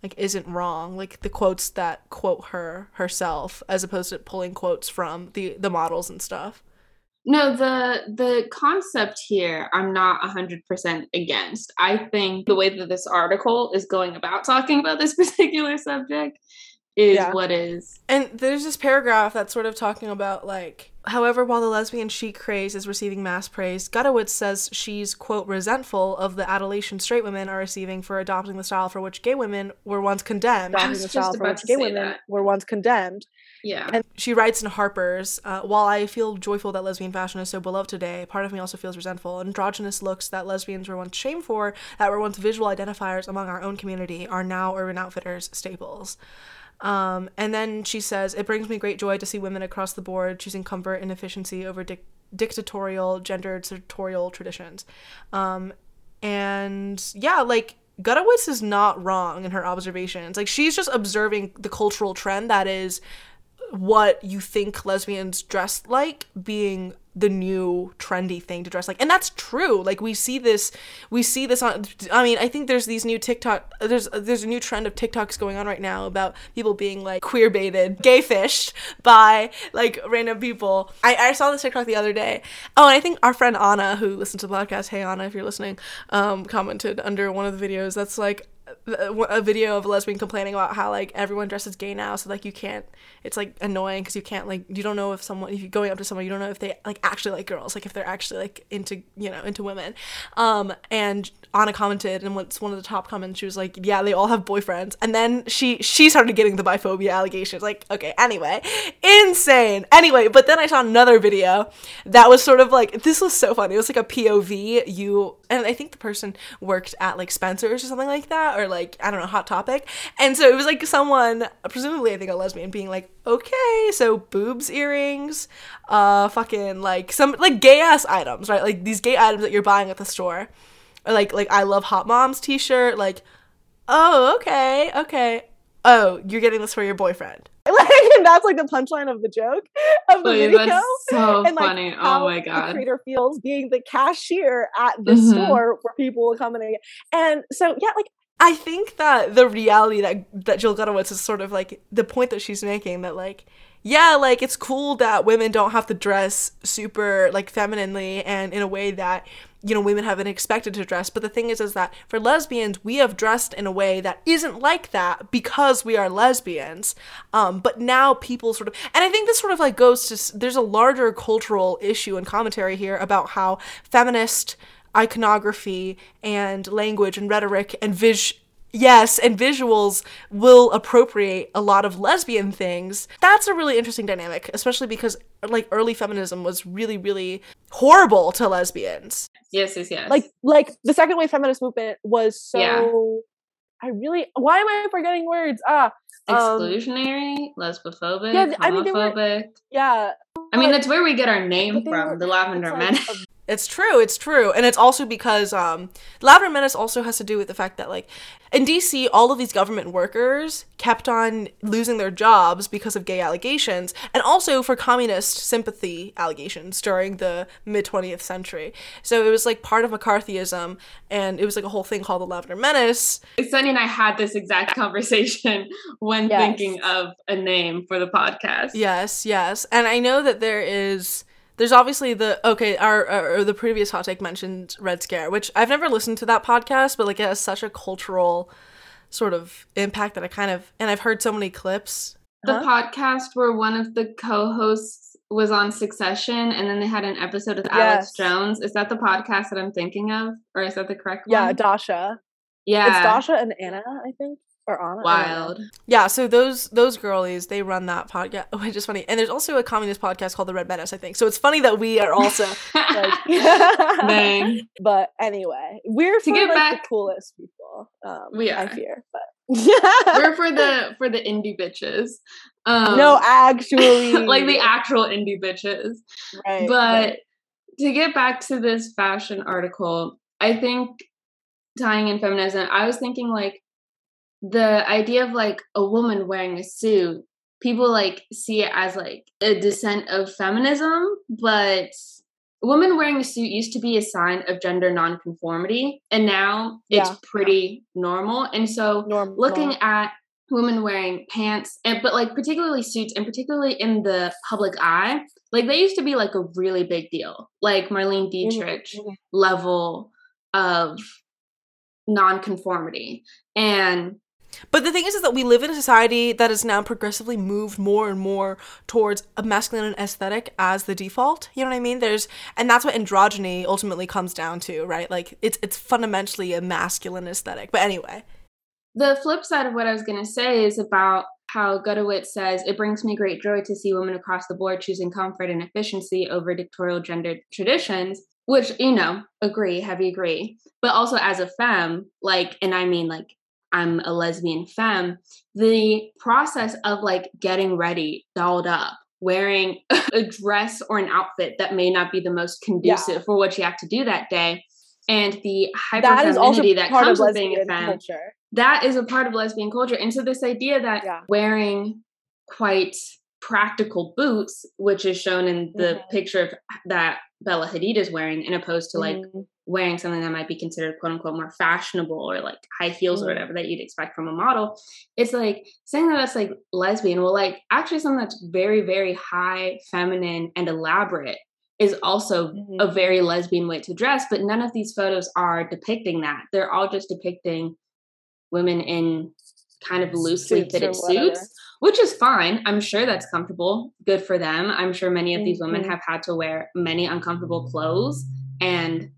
like isn't wrong. Like the quotes that quote her herself as opposed to pulling quotes from the the models and stuff. No the the concept here i'm not 100% against. I think the way that this article is going about talking about this [laughs] particular subject is yeah. what is. And there's this paragraph that's sort of talking about like However, while the lesbian chic craze is receiving mass praise, Gutowitz says she's, quote, resentful of the adulation straight women are receiving for adopting the style for which gay women were once condemned. Adopting the style for which gay women that. were once condemned. Yeah. And she writes in Harper's, uh, while I feel joyful that lesbian fashion is so beloved today, part of me also feels resentful. Androgynous looks that lesbians were once shamed for, that were once visual identifiers among our own community, are now Urban Outfitters staples. Um, and then she says, It brings me great joy to see women across the board choosing comfort and efficiency over dic- dictatorial, gendered, sartorial traditions. Um, and yeah, like, Gutowitz is not wrong in her observations. Like, she's just observing the cultural trend that is what you think lesbians dress like being the new trendy thing to dress like. And that's true. Like we see this we see this on i mean i think there's these new tiktok there's there's a new trend of tiktoks going on right now about people being like queer baited gay fished by like random people. I, I saw this tiktok the other day. Oh and i think our friend anna who listens to the podcast hey anna if you're listening um commented under one of the videos that's like a video of a lesbian complaining about how like everyone dresses gay now so like you can't it's like annoying because you can't like you don't know if someone if you're going up to someone you don't know if they like actually like girls like if they're actually like into you know into women. Um and anna commented and what's one of the top comments she was like yeah they all have boyfriends. And then she she started getting the biphobia allegations like okay anyway insane. Anyway but then i saw another video that was sort of like this was so funny it was like a pov you and i think the person worked at like spencer's or something like that or like I don't know, hot topic. And so it was like someone, presumably I think a lesbian, being like, okay, so boobs, earrings, uh, fucking like some like gay ass items, right? Like these gay items that you're buying at the store, or like like I love Hot Moms T-shirt. Like, oh okay, okay. Oh, you're getting this for your boyfriend. [laughs] Like that's like the punchline of the joke of the Wait, video. So and, like, funny. oh my god. The creator feels being the cashier at the mm-hmm. store where people will come in and, and so yeah, like I think that the reality that that Jill Gutowitz is sort of like the point that she's making that like yeah, like it's cool that women don't have to dress super like femininely and in a way that you know women have been expected to dress. But the thing is is that for lesbians we have dressed in a way that isn't like that because we are lesbians. Um, but now people sort of and i think this sort of like goes to there's a larger cultural issue and commentary here about how feminist iconography and language and rhetoric and vis yes and visuals will appropriate a lot of lesbian things. That's a really interesting dynamic especially because like early feminism was really really horrible to lesbians. Yes yes yes. Like like the second wave feminist movement was so yeah. i really why am i forgetting words? Ah um, exclusionary um, lesbophobic yeah, I mean, homophobic. Were, yeah I mean, that's where we get our name from, the Lavender Men. It's true. It's true, and it's also because um, Lavender Menace also has to do with the fact that like in DC, all of these government workers kept on losing their jobs because of gay allegations, and also for communist sympathy allegations during the mid twentieth century. So it was like part of McCarthyism, and it was like a whole thing called the Lavender Menace. Sunny and I had this exact [laughs] conversation when yes. thinking of a name for the podcast. Yes, yes, and I know that there is there's obviously the okay our, our the previous hot take mentioned red scare which i've never listened to that podcast but like it has such a cultural sort of impact that i kind of and i've heard so many clips. The huh? podcast where one of the co-hosts was on succession and then they had an episode with yes. alex jones. Is that the podcast that i'm thinking of or is that the correct yeah, one? Yeah dasha yeah. It's dasha and anna i think or on wild. Yeah so those those girlies they run that podcast [laughs] which is funny. And there's also a communist podcast called the red menace i think. So it's funny that we are also like [laughs] [laughs] Dang. but anyway we're to get like, back the coolest people um we are. i fear but we're for the for the indie bitches. Um no actually. like the actual indie bitches. Right but right. to get back to this fashion article i think tying in feminism i was thinking like the idea of like a woman wearing a suit people like see it as like a descent of feminism but a woman wearing a suit used to be a sign of gender nonconformity and now it's yeah. pretty normal and so normal. looking at women wearing pants and but like particularly suits and particularly in the public eye like they used to be like a really big deal like marlene mm-hmm, dietrich mm-hmm. level of nonconformity and but the thing is, is that we live in a society that has now progressively moved more and more towards a masculine aesthetic as the default. You know what I mean? There's and that's what androgyny ultimately comes down to, right? Like it's it's fundamentally a masculine aesthetic. But anyway. The flip side of what I was gonna say is about how Gutowitz says it brings me great joy to see women across the board choosing comfort and efficiency over dictatorial gendered traditions which you know agree heavy agree but also as a femme like and i mean like I'm a lesbian femme, the process of like getting ready, dolled up, wearing [laughs] a dress or an outfit that may not be the most conducive yeah. for what you have to do that day, and the hyper femininity that, that comes with being a femme, culture. that is a part of lesbian culture. And so this idea that yeah. wearing quite practical boots, which is shown in the mm-hmm. picture of that Bella Hadid is wearing, in opposed to like mm-hmm wearing something that might be considered quote unquote more fashionable or like high heels mm. or whatever that you'd expect from a model it's like saying that that's like lesbian well like actually something that's very very high feminine and elaborate is also mm-hmm. a very lesbian way to dress but none of these photos are depicting that they're all just depicting women in kind of loosely suits fitted suits which is fine i'm sure that's comfortable good for them i'm sure many of mm-hmm. these women mm-hmm. have had to wear many uncomfortable clothes and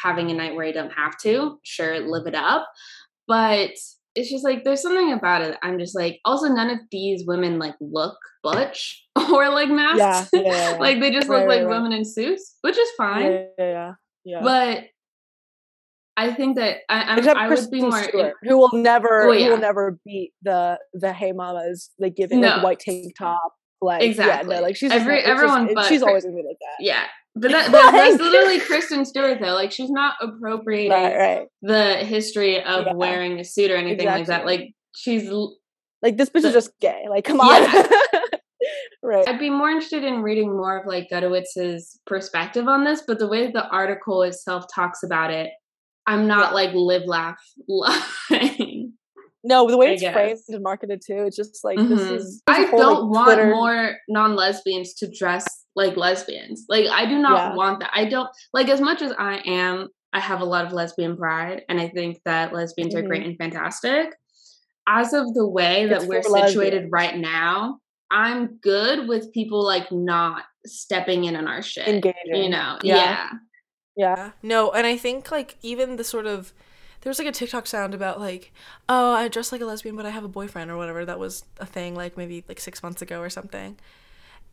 having a night where I don't have to, sure, live it up. But it's just like there's something about it. I'm just like also none of these women like look butch [laughs] or like masks. Yeah, yeah, yeah. [laughs] like they just right, look right, like right. women in suits, which is fine. Yeah, yeah, yeah. But I think that I, I'm, I would be more Stewart, who will never, oh, who will never beat the the Hey Mamas like giving no. like white tank top. Like exactly, yeah, no, like she's every just, everyone, just, she's always gonna be like that. Yeah, but that, [laughs] that, that's literally Kristen Stewart, though. Like, she's not appropriating right, right. the history of yeah. wearing a suit or anything exactly. like that. Like, she's like, this bitch the, is just gay. Like, come on. Yeah. [laughs] right. I'd be more interested in reading more of like Gutowitz's perspective on this, but the way the article itself talks about it, I'm not yeah. like live, laugh, [laughs] lying. No, the way it's framed and marketed too, it's just like mm-hmm. this is. I don't like, want Twitter. more non lesbians to dress like lesbians. Like I do not yeah. want that. I don't like as much as I am. I have a lot of lesbian pride, and I think that lesbians mm-hmm. are great mm-hmm. and fantastic. As of the way that it's we're situated lesbians. right now, I'm good with people like not stepping in on our shit. Engaging. You know? Yeah. yeah. Yeah. No, and I think like even the sort of there was like a TikTok sound about like, oh, I dress like a lesbian, but I have a boyfriend or whatever. That was a thing like maybe like six months ago or something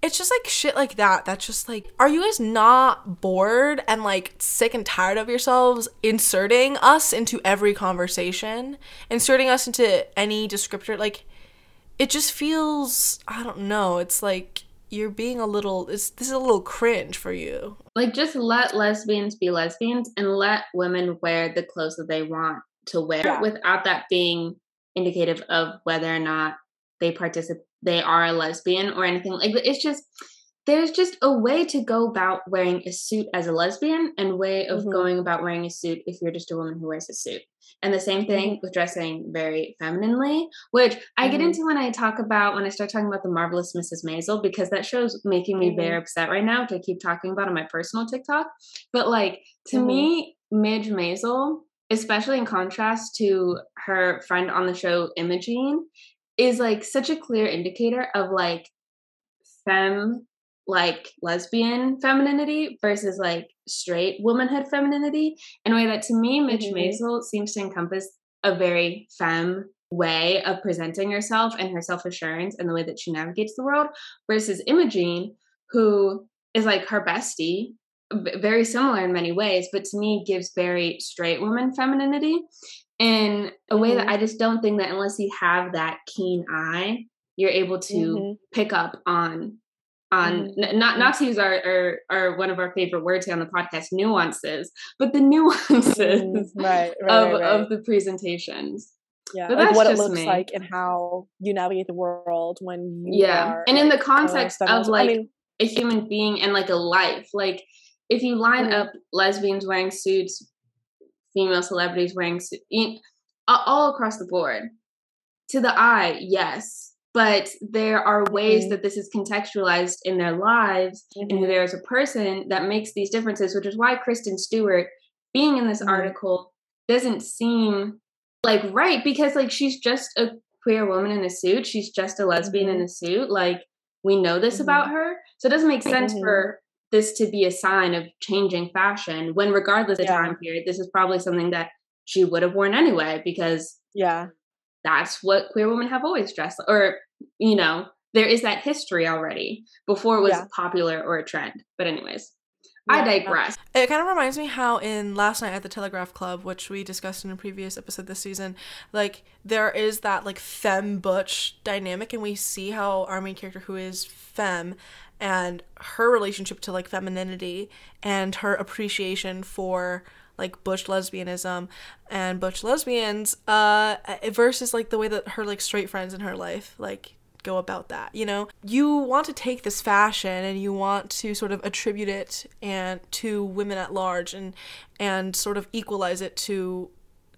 it's just like shit like that that's just like are you guys not bored and like sick and tired of yourselves inserting us into every conversation inserting us into any descriptor like it just feels i don't know it's like you're being a little this this is a little cringe for you. Like just let lesbians be lesbians and let women wear the clothes that they want to wear yeah. without that being indicative of whether or not they participate they are a lesbian or anything like it's just there's just a way to go about wearing a suit as a lesbian and way of mm-hmm. going about wearing a suit if you're just a woman who wears a suit and the same thing mm-hmm. with dressing very femininely which i mm-hmm. get into when i talk about when i start talking about the marvelous mrs maisel because that show's making me very mm-hmm. upset right now which i keep talking about on my personal tiktok but like to mm-hmm. me midge maisel especially in contrast to her friend on the show imogene is like such a clear indicator of like femme like lesbian femininity versus like straight womanhood femininity in a way that to me Midge mm-hmm. Maisel seems to encompass a very femme way of presenting herself and her self-assurance and the way that she navigates the world versus Imogene who is like her bestie very similar in many ways but to me gives very straight woman femininity in a way mm-hmm. that I just don't think that unless you have that keen eye you're able to mm-hmm. pick up on on mm-hmm. not not to use our, our, one of our favorite words here on the podcast nuances but the [laughs] nuances mm-hmm. right, right, of, right, of the presentations yeah like what it looks me. like and how you navigate the world when you yeah and in the context of like I mean, a human being and like a life like if you line mm-hmm. up lesbians wearing suits female celebrities wearing suits all across the board to the eye yes but there are ways mm-hmm. that this is contextualized in their lives mm-hmm. and there's a person that makes these differences which is why kristen stewart being in this mm-hmm. article doesn't seem like right because like she's just a queer woman in a suit she's just a lesbian in mm-hmm. a suit like we know this about mm-hmm. her so it doesn't make sense for this to be a sign of changing fashion when regardless of yeah. time period this is probably something that she would have worn anyway because yeah that's what queer women have always dressed or you know there is that history already before it was yeah. popular or a trend but anyways yeah, I digress. It kind of reminds me how in Last Night at the Telegraph Club, which we discussed in a previous episode this season, like there is that like femme butch dynamic, and we see how our main character, who is femme, and her relationship to like femininity and her appreciation for like butch lesbianism and butch lesbians uh versus like the way that her like straight friends in her life like go about that you know? You want to take this fashion and you want to sort of attribute it and to women at large and and sort of equalize it to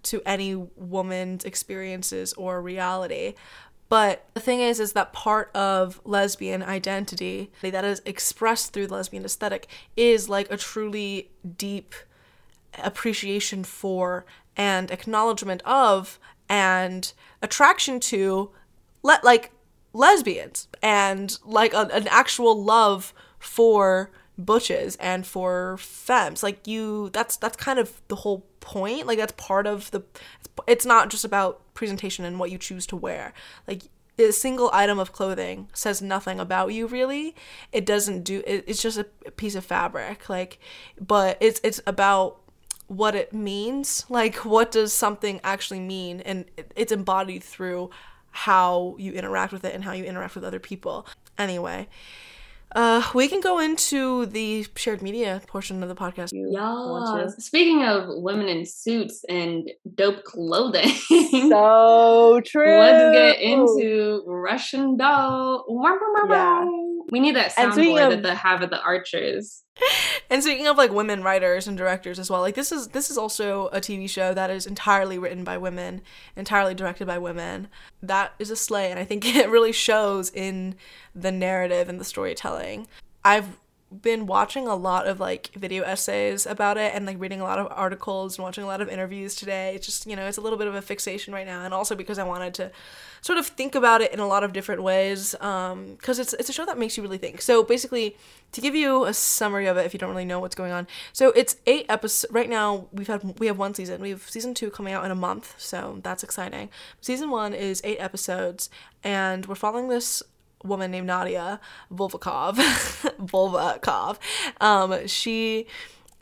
to any woman's experiences or reality. But the thing is, is that part of lesbian identity that is expressed through the lesbian aesthetic is like a truly deep appreciation for and acknowledgement of and attraction to let like lesbians and like a, an actual love for butches and for femmes. Like you that's that's kind of the whole point. Like that's part of the it's not just about presentation and what you choose to wear. Like a single item of clothing says nothing about you really. It doesn't do it, it's just a piece of fabric. Like but it's it's about what it means like what does something actually mean and it's embodied through how you interact with it and how you interact with other people anyway uh, we can go into the shared media portion of the podcast. Yeah. Speaking of women in suits and dope clothing, so [laughs] true. Let's get into Russian doll. Yeah. We need that soundboard that they have at the Archers. And speaking of like women writers and directors as well, like this is this is also a TV show that is entirely written by women, entirely directed by women. That is a slay, and I think [laughs] it really shows in the narrative and the storytelling. I've been watching a lot of like video essays about it and like reading a lot of articles and watching a lot of interviews today. It's just, you know, it's a little bit of a fixation right now and also because I wanted to sort of think about it in a lot of different ways um because it's it's a show that makes you really think. So basically to give you a summary of it if you don't really know what's going on. So it's 8 episodes right now we've had we have one season. We have season 2 coming out in a month, so that's exciting. Season 1 is 8 episodes and we're following this woman named Nadia Vulvokov, [laughs] Vulvokov. Um, she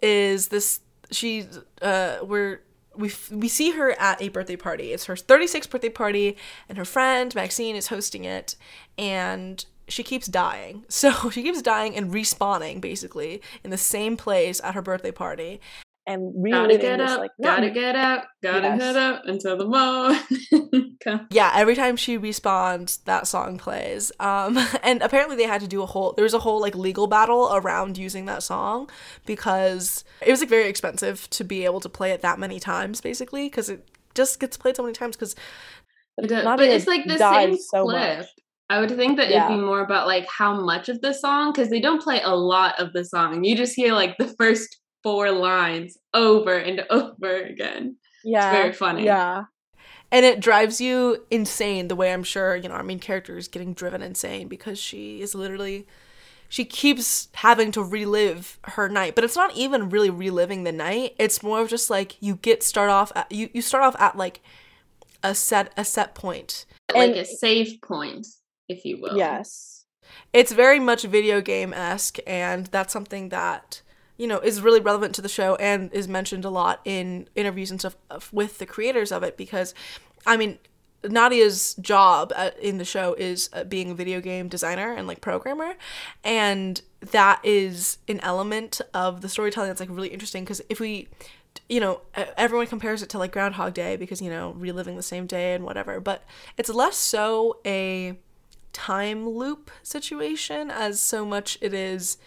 is this. She uh, we're we we see her at a birthday party. It's her 36th birthday party, and her friend Maxine is hosting it, and she keeps dying. [laughs] So she keeps dying and respawning basically in the same place at her birthday party and really gotta get up, like, gotta get out, gotta yes. head up until the morning. [laughs] yeah, every time she respawns, that song plays. Um, [laughs] and apparently they had to do a whole. There was a whole like legal battle around using that song because it was like very expensive to be able to play it that many times, basically, because it just gets played so many times. Because but it's like the same so clip. Much. I would think that yeah. it'd be more about like how much of the song because they don't play a lot of the song. You just hear like the first four lines over and [laughs] over again. Yeah. It's very funny. Yeah. And it drives you insane the way I'm sure, you know, our main character is getting driven insane because she is literally she keeps having to relive her night but it's not even really reliving the night it's more of just like you get start off at, you, you start off at like a set a set point like and, a save point if you will yes it's very much video game esque and that's something that you know is really relevant to the show and is mentioned a lot in interviews and stuff with the creators of it because i mean Nadia's job at, in the show is uh, being a video game designer and like programmer. And that is an element of the storytelling that's like really interesting because if we you know everyone compares it to like groundhog day because you know reliving the same day and whatever. But it's less so a time loop situation as so much it is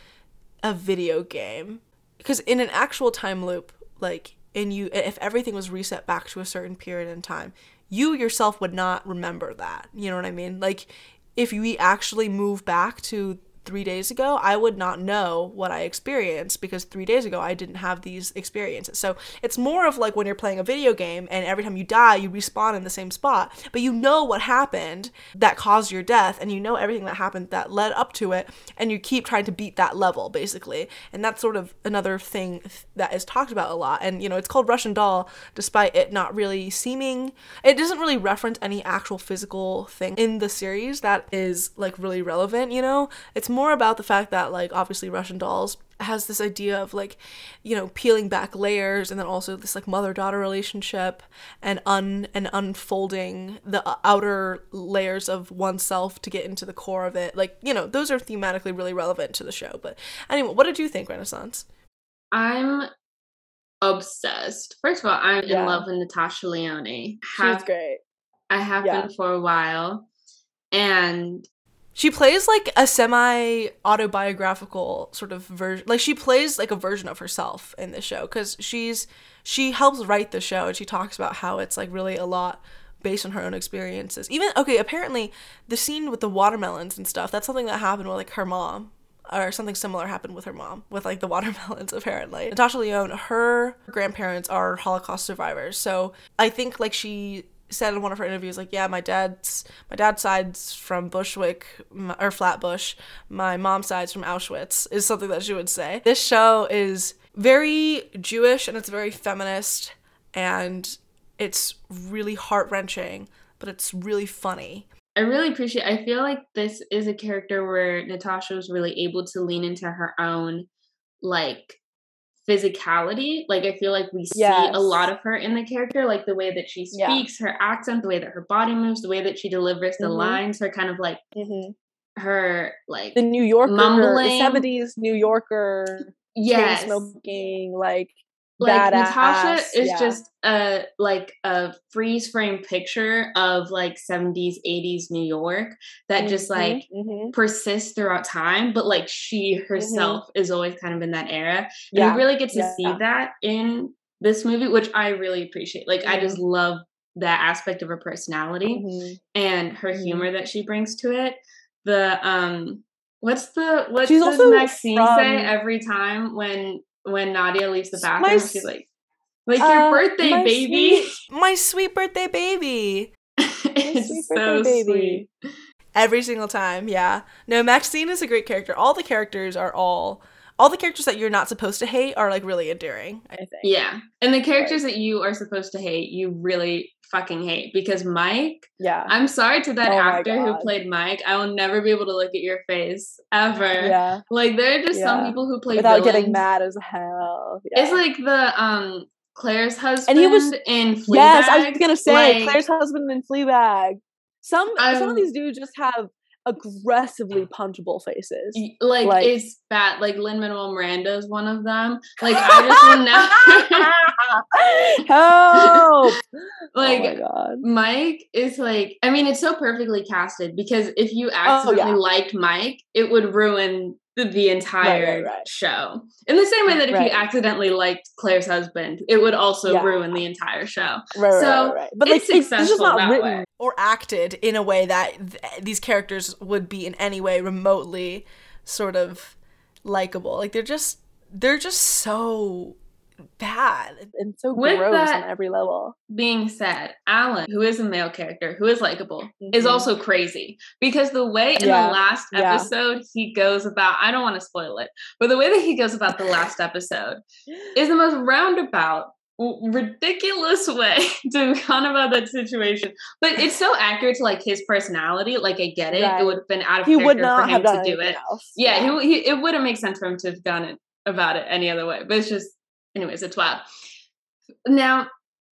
a video game. Because in an actual time loop like and you if everything was reset back to a certain period in time you yourself would not remember that. You know what i mean? Like if we actually move back to three days ago, I would not know what I experienced because three days ago I didn't have these experiences. So it's more of like when you're playing a video game and every time you die, you respawn in the same spot, but you know what happened that caused your death and you know everything that happened that led up to it, and you keep trying to beat that level basically. And that's sort of another thing that is talked about a lot. And you know, it's called Russian Doll despite it not really seeming, it doesn't really reference any actual physical thing in the series that is like really relevant, you know? It's more about the fact that like obviously Russian dolls has this idea of like you know peeling back layers and then also this like mother daughter relationship and un and unfolding the uh, outer layers of oneself to get into the core of it. Like you know those are thematically really relevant to the show. But anyway what did you think renaissance? I'm obsessed. First of all i'm yeah. in love with natasha lyonne. Have, she's great. I have yeah. been for a while. And she plays like a semi autobiographical sort of version. Like she plays like a version of herself in the show because she's she helps write the show and she talks about how it's like really a lot based on her own experiences. Even okay, apparently the scene with the watermelons and stuff, that's something that happened with like her mom. Or something similar happened with her mom, with like the [laughs] watermelons, apparently. Natasha Lyonne, her grandparents are Holocaust survivors. So I think like she said in one of her interviews like yeah my dad's my dad's side's from bushwick or flatbush. My mom's side's from auschwitz is something that she would say. This show is very jewish and it's very feminist and it's really heart-wrenching but it's really funny. I really appreciate I feel like this is a character where Natasha was really able to lean into her own like physicality. Like I feel like we see yes. a lot of her in the character, like the way that she speaks, yeah. her accent, the way that her body moves, the way that she delivers the mm-hmm. lines, her kind of like mm-hmm. her like the New Yorker, mumbling. the seventies New Yorker, yes, smoking, like like Natasha is yeah. just a like a freeze frame picture of like 70s 80s New York that mm-hmm, just like mm-hmm. persists throughout time but like she mm-hmm. herself mm-hmm. is always kind of in that era and yeah. you really get to yeah. see that in this movie which I really appreciate like I just mm-hmm. love that aspect of her personality mm-hmm. and her humor that she brings to it the um what's the what She's does Maxine from... say every time when when Nadia leaves the bathroom, my, she's like, "Like uh, your birthday, baby, sweet, [laughs] my sweet birthday baby." [laughs] it's sweet so baby. sweet. Every single time, yeah. No, Maxine is a great character. All the characters are all all the characters that you're not supposed to hate are like really endearing. I think. Yeah, and the characters that you are supposed to hate, you really fucking hate because Mike. Yeah. I'm sorry to that oh actor who played Mike. I will never be able to look at your face ever. Yeah. Like there are just yeah. some people who play without villains. getting mad as hell. Yeah. It's like the um Claire's husband and he was in Fleabag. Yes, I was gonna say like, Claire's husband in Fleabag. Some um, some of these dudes just have aggressively punchable faces. Like, like it's bad. Like Lin Manuel Miranda is one of them. Like I just [laughs] will [laughs] never help. [laughs] like oh Mike is like. I mean, it's so perfectly casted because if you accidentally oh, yeah. liked Mike, it would ruin the, the entire right, right, right. show. In the same way that if you accidentally liked Claire's husband, it would also yeah. ruin the entire show. Right, so right, But it's like, successful it's just not written way. or acted in a way that th- these characters would be in any way remotely sort of likable. Like they're just they're just so bad and so With gross on every level. Being said, Alan, who is a male character, who is likable, mm-hmm. is also crazy because the way in yeah. the last episode yeah. he goes about, I don't want to spoil it, but the way that he goes about the last episode is the most roundabout ridiculous way [laughs] to kind of about that situation. But it's so accurate to like his personality. Like I get it. Right. It would have been out of he character for him to do it. Else. Yeah, yeah. He, he, it wouldn't make sense for him to have done it about it any other way. But it's just anyways, it's wild. Now,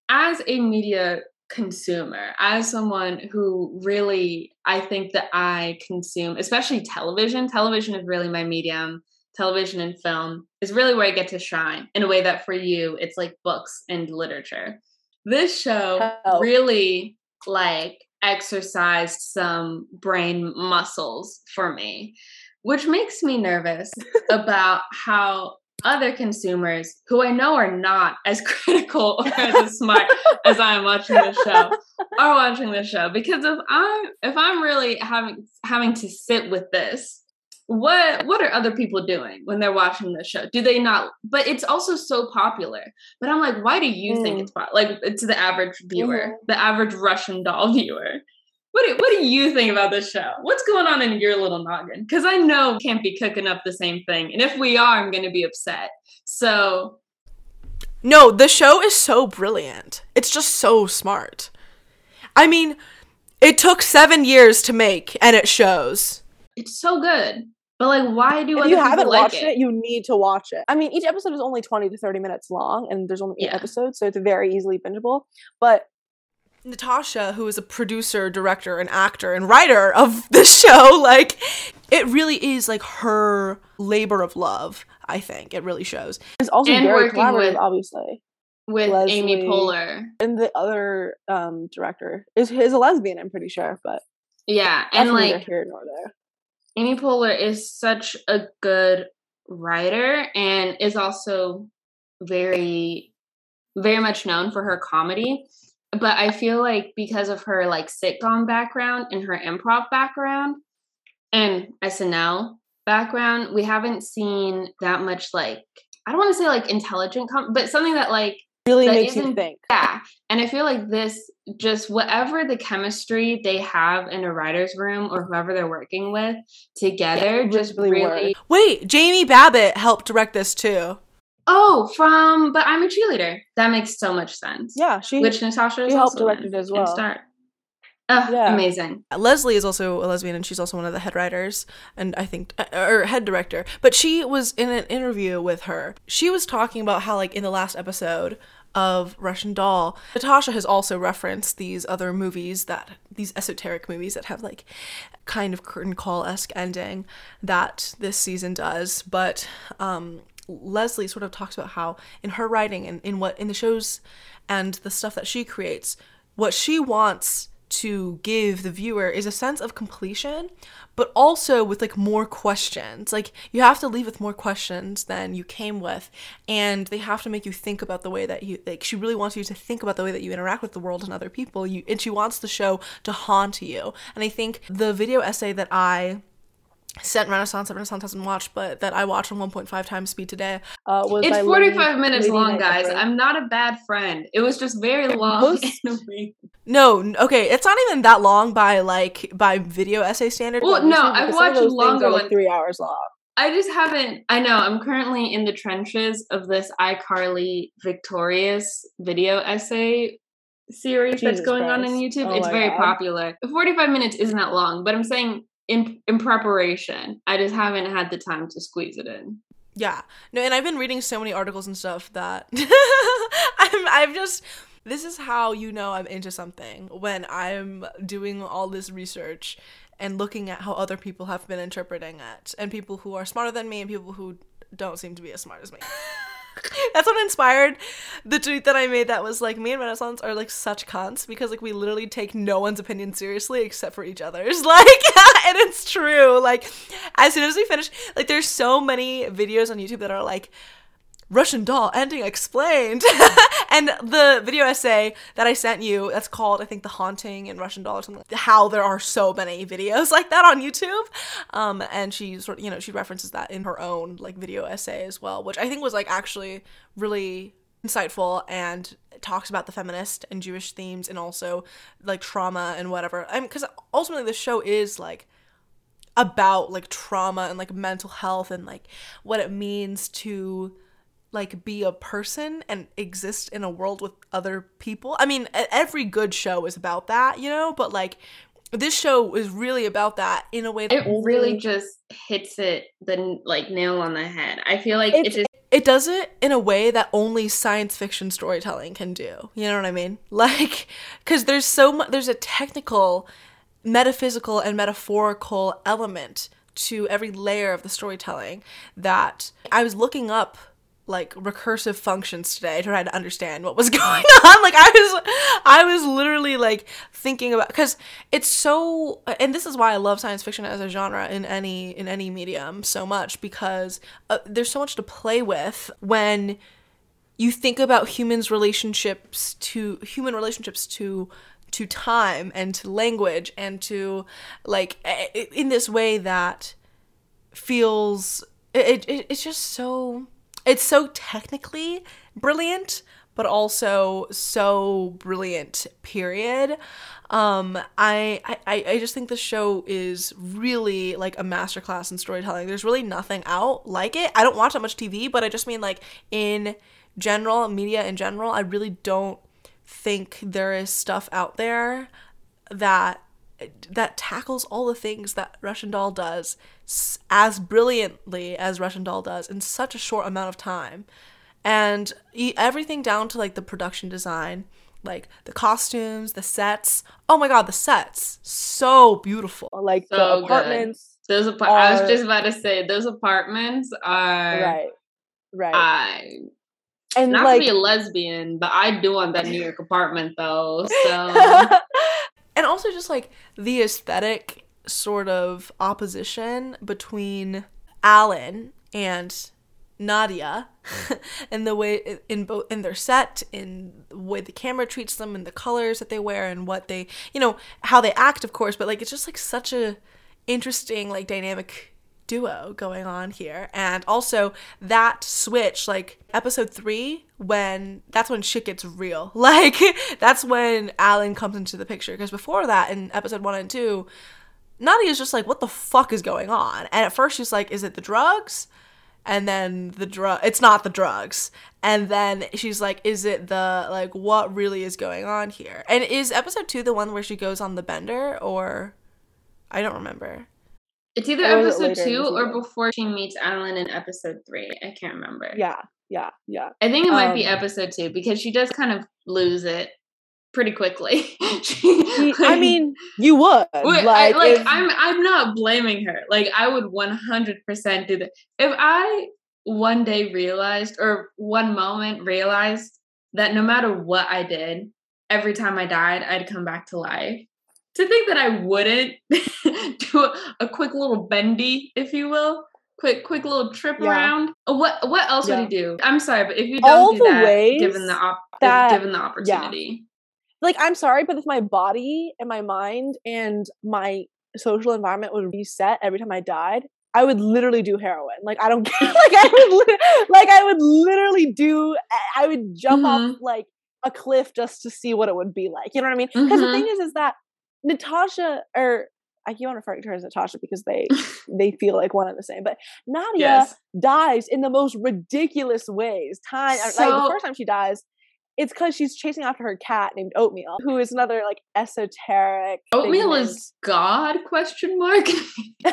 as a media consumer, as someone who really, I think that I consume, especially television, television is really my medium. Television and film is really where I get to shine in a way that for you, it's like books and literature. This show oh. really like exercised some brain muscles for me, which makes me nervous [laughs] about how other consumers who I know are not as [laughs] critical or as smart as I am watching this show are watching this show because if I'm if I'm really having having to sit with this, what what are other people doing when they're watching this show? Do they not? But it's also so popular. But I'm like, why do you mm. think it's like to the average viewer, mm-hmm. the average Russian doll [laughs] viewer? What do, what do you think about this show? What's going on in your little noggin? Because I know we can't be cooking up the same thing. And if we are, I'm going to be upset. So. No, the show is so brilliant. It's just so smart. I mean, it took seven years to make, and it shows. It's so good. But like, why do if you haven't watched it? it? You need to watch it. I mean, each episode is only twenty to thirty minutes long, and there's only eight yeah. episodes, so it's very easily bingeable. But Natasha, who is a producer, director, and actor and writer of [laughs] this show, like it really is like her labor of love. I think it really shows. It's also and very collaborative, with, obviously. With Leslye, Amy Poehler and the other um, director is is a lesbian. I'm pretty sure, but yeah, and like here nor there. Amy Poehler is such a good writer and is also very, very much known for her comedy but I feel like because of her like sitcom background and her improv background and SNL background, we haven't seen that much like I don't want to say like intelligent com- but something that like really that makes you think. Yeah. And I feel like this just whatever the chemistry they have in a writer's room or whoever they're working with together yeah, just really, really Wait, Jamie Babbitt helped direct this too. Oh, from but I'm a cheerleader. That makes so much sense. Yeah, she which Natasha she helped directed as well. Start. Oh, yeah. amazing. Leslye is also a lesbian and she's also one of the head writers and I think uh, or head director. But she was in an interview with her. She was talking about how like in the last episode of Russian Doll, Natasha has also referenced these other movies that these esoteric movies that have like kind of curtain call esque ending that this season does. But um Leslye sort of talks about how in her writing and in what in the shows and the stuff that she creates, what she wants to give the viewer is a sense of completion, but also with like more questions. Like you have to leave with more questions than you came with, and they have to make you think about the way that you like. She really wants you to think about the way that you interact with the world and other people. You and she wants the show to haunt you. And I think the video essay that I sent Renaissance that Renaissance hasn't watched, but that I watched on 1.5 times speed today. Uh, it's 45 minutes long, guys. I'm not a bad friend. It was just very long. [laughs] no, okay, it's not even that long by like by video essay standard. Well, no, I've watched longer ones. Like three hours long. I just haven't. I know I'm currently in the trenches of this iCarly Victorious video essay series Jesus that's going Christ. on on YouTube. Oh it's very God. popular. 45 minutes isn't that long, but I'm saying in in preparation. I just haven't had the time to squeeze it in. Yeah. No, and I've been reading so many articles and stuff that [laughs] I'm I've just this is how you know I'm into something when I'm doing all this research and looking at how other people have been interpreting it and people who are smarter than me and people who don't seem to be as smart as me. [laughs] [laughs] That's what inspired the tweet that I made that was like me and Renaissance are like such cunts because like we literally take no one's opinion seriously except for each other's. [laughs] Like [laughs] and it's true. Like as soon as we finish like there's so many videos on YouTube that are like Russian doll ending explained. And the video essay that I sent you, that's called, I think, The Haunting in Russian Doll or something. How there are so many videos [laughs] like that on YouTube. Um, and she sort of, you know, she references that in her own like video essay as well, which I think was like actually really insightful and talks about the feminist and Jewish themes and also like trauma and whatever. Because ultimately the show is like about like trauma and like mental health and like what it means to like be a person and exist in a world with other people. I mean, every good show is about that, you know, but like this show is really about that in a way that it really just hits it the like nail on the head. I feel like it just it does it in a way that only science fiction storytelling can do. You know what I mean? [laughs] Like cuz there's so much there's a technical metaphysical and metaphorical element to every layer of the storytelling that I was looking up like recursive functions today to try to understand what was [laughs] going on. Like i was i was literally like thinking about because it's so and this is why i love science fiction as a genre in any in any medium so much because uh, there's so much to play with when you think about humans relationships to human relationships to to time and to language and to like in this way that feels it, it it's just so it's so technically brilliant but also so brilliant period. Um I, I i just think the show is really like a masterclass in storytelling. There's really nothing out like it. I don't watch that much tv but i just mean like in general media in general i really don't think there is stuff out there that that tackles all the things that Russian Doll does as brilliantly as Russian Doll does in such a short amount of time. And everything down to like the production design, like the costumes, the sets. Oh my god, the sets. So beautiful. Like so the apartments. Good. Those apart- are, I was just about to say those apartments are Right. Right. I and not like, to be a lesbian, but I do want that New York apartment though. [laughs] So and also just like the aesthetic sort of opposition between Alan and Nadia [laughs] and the way in both in their set in the way the camera treats them and the colors that they wear and what they you know how they act of course but like it's just like such a interesting like dynamic duo going on here. And also that switch, like episode three, when that's when shit gets real. [laughs] Like that's when Alan comes into the picture. Because before that, in episode one and two, Nadia's just like, what the fuck is going on? And at first she's like, is it the drugs? And then the drug, it's not the drugs. And then she's like, is it the, like, what really is going on here? And is episode two the one where she goes on the bender or I don't remember. It's either or episode two or before she meets Alan in episode three. I can't remember. Yeah, yeah, yeah. I think it might um, be episode two because she does kind of lose it pretty quickly. [laughs] she, I mean, you would like, I, like if, I'm I'm not blaming her. Like I would 100% do that. If I one day realized or one moment realized that no matter what I did, every time I died, I'd come back to life to think that I wouldn't [laughs] do a, a, quick little bendy, if you will, quick quick little trip yeah. around. Uh, what what else yeah. would you do? I'm sorry, but if you don't All do that, given the op- that, given the opportunity, yeah. like I'm sorry, but if my body and my mind and my social environment would reset every time I died, I would literally do heroin. Like I don't [laughs] care. like I would, li- like I would literally do. I would jump mm-hmm. off like a cliff just to see what it would be like. You know what I mean? Because mm-hmm. the thing is, is that Natasha or I keep on referring to her as Natasha because they [laughs] they feel like one and the same. But Nadia yes. dies in the most ridiculous ways. Time so, like the first time she dies, it's because she's chasing after her cat named Oatmeal, who is another like esoteric. Oatmeal is God? Question mark. [laughs]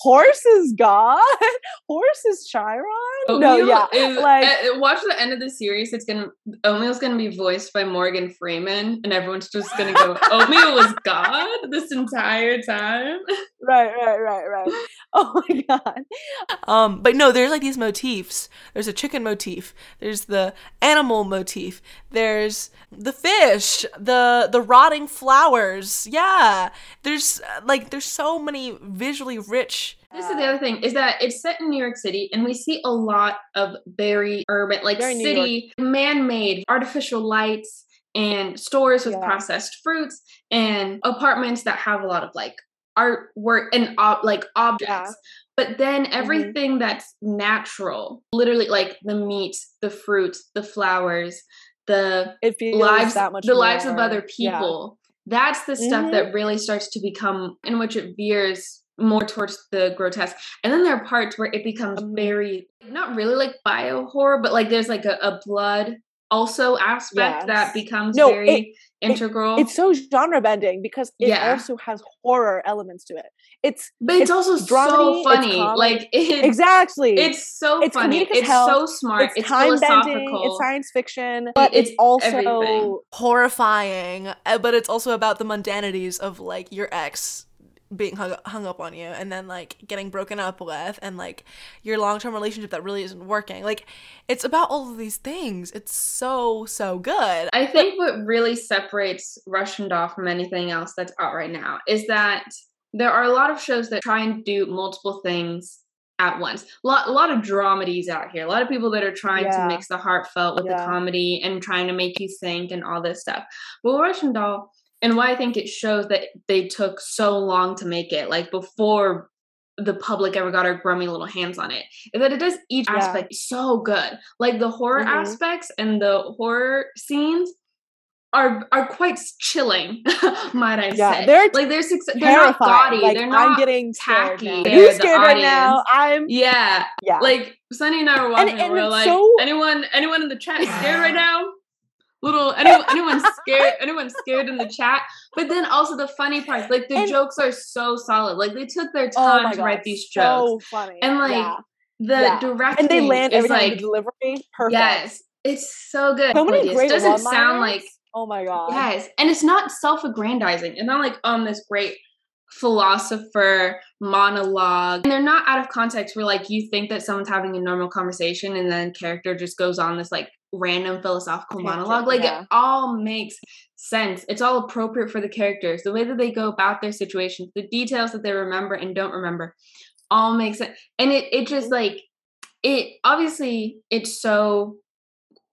Horse is God. [laughs] Horse is Chiron. Oatmeal no, yeah. Is, like uh, watch the end of the series. It's gonna Oatmeal's gonna be voiced by Morgan Freeman, and everyone's just gonna go. [laughs] Oatmeal was God this entire time. Right, right, right, right. Oh my god. Um, but no, there's like these motifs. There's a chicken motif. There's the animal motif. There's the fish. The the rotting flowers. Yeah. There's uh, like there's so many visually rich this is the other thing is that it's set in New York City, and we see a lot of very urban, like very city, man-made artificial lights and stores with yeah. processed fruits and apartments that have a lot of like artwork and ob- like objects. Yeah. But then mm-hmm. everything mm-hmm. that's natural, literally like the meat, the fruits, the flowers, the lives, the more. lives of other people. Yeah. That's the stuff mm-hmm. that really starts to become in which it veers more towards the grotesque. And then there are parts where it becomes mm-hmm. very not really like bio horror, but like there's like a, a blood also aspect yes. that becomes no, very it, integral. It, it's so genre bending because it yeah. also has horror elements to it. It's but it's, it's also dramedy, so funny. Like it, exactly, it's so it's funny. It's hell. so smart. It's, it's time bending. It's science fiction, but it's, it's also everything. horrifying. Uh, but it's also about the mundanities of like your ex being hung, hung up on you and then like getting broken up with and like your long-term relationship that really isn't working like it's about all of these things it's so so good i think what really separates russian doll from anything else that's out right now is that there are a lot of shows that try and do multiple things at once. A lot, a lot of dramedies out here. A lot of people that are trying yeah. to mix the heartfelt with yeah. the comedy and trying to make you think and all this stuff. But Russian Doll and why I think it shows that they took so long to make it, like before the public ever got our grummy little hands on it, is that it does each yeah. aspect so good. Like the horror mm-hmm. aspects and the horror scenes are are quite chilling, [laughs] might I yeah, say? They're like they're they're not gaudy. Like, they're not I'm getting tacky. Who's scared right now? I'm yeah yeah. Like Sunny and I were watching. And, and we're like, so... anyone anyone in the chat is scared right [laughs] now? little anyone anyone scared anyone scared in the chat but then also the funny parts like the and, jokes are so solid like they took their oh time oh to write these jokes so funny and like yeah. the yeah. directing and they land every like the delivery perfect yes it's so good so many great it doesn't sound like oh my god yes and it's not self-aggrandizing it's not like um this great philosopher monologue and they're not out of context where like you think that someone's having a normal conversation and then character just goes on this like random philosophical monologue. Like yeah. it all makes sense. It's all appropriate for the characters. The way that they go about their situations, the details that they remember and don't remember, all makes sense. And it it just like it obviously it's so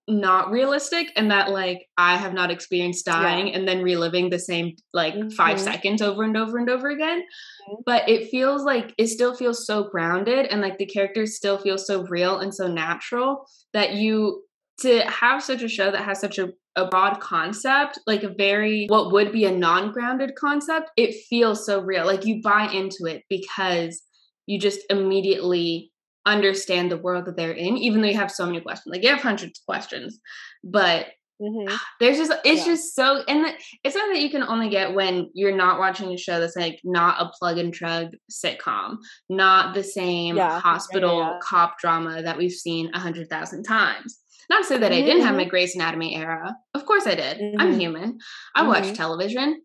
not realistic and that like I have not experienced dying yeah. and then reliving the same like mm-hmm. 5 seconds over and over and over again. Mm-hmm. But it feels like it still feels so grounded and like the characters still feel so real and so natural that you to have such a show that has such a, a broad concept, like a very, what would be a non grounded concept, it feels so real. Like you buy into it because you just immediately understand the world that they're in, even though you have so many questions. Like you have hundreds of questions, but Mm-hmm. [sighs] There's just it's yeah. just so and it's something that you can only get when you're not watching a show that's like not a plug and chug sitcom, not the same yeah. hospital yeah, cop drama that we've seen a hundred thousand times. Not to say that mm-hmm. I didn't have my mm-hmm. Grey's Anatomy era. Of course I did. Mm-hmm. I'm human. I mm-hmm. watch television.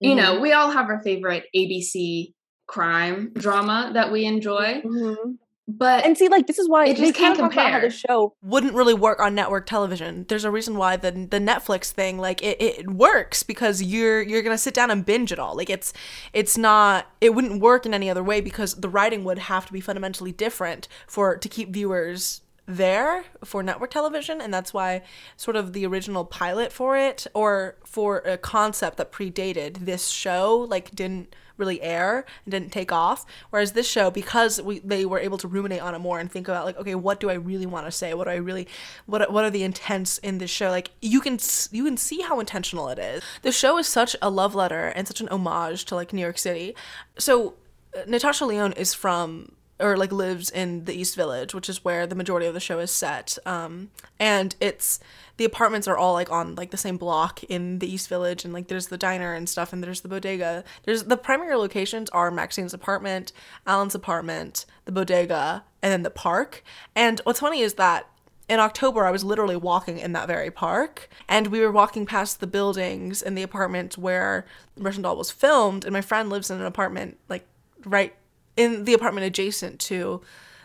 You know, mm-hmm. we all have our favorite ABC crime drama that we enjoy. Mm-hmm. But and see, like this is why it just can't compare. How the show wouldn't really work on network television. There's a reason why the the Netflix thing, like it, it works because you're you're gonna sit down and binge it all. Like it's it's not it wouldn't work in any other way because the writing would have to be fundamentally different for to keep viewers there for network television and that's why sort of the original pilot for it or for a concept that predated this show like didn't really air and didn't take off. Whereas this show because we they were able to ruminate on it more and think about like okay what do I really want to say? What do I really what what are the intents in this show? Like you can you can see how intentional it is. The show is such a love letter and such an homage to like New York City. So uh, Natasha Lyonne is from or like lives in the East Village, which is where the majority of the show is set. Um, and it's the apartments are all like on like the same block in the East Village, and like there's the diner and stuff, and there's the bodega. There's the primary locations are Maxine's apartment, Alan's apartment, the bodega, and then the park. And what's funny is that in October, I was literally walking in that very park, and we were walking past the buildings and the apartment where Russian Doll was filmed. And my friend lives in an apartment like right in the apartment adjacent to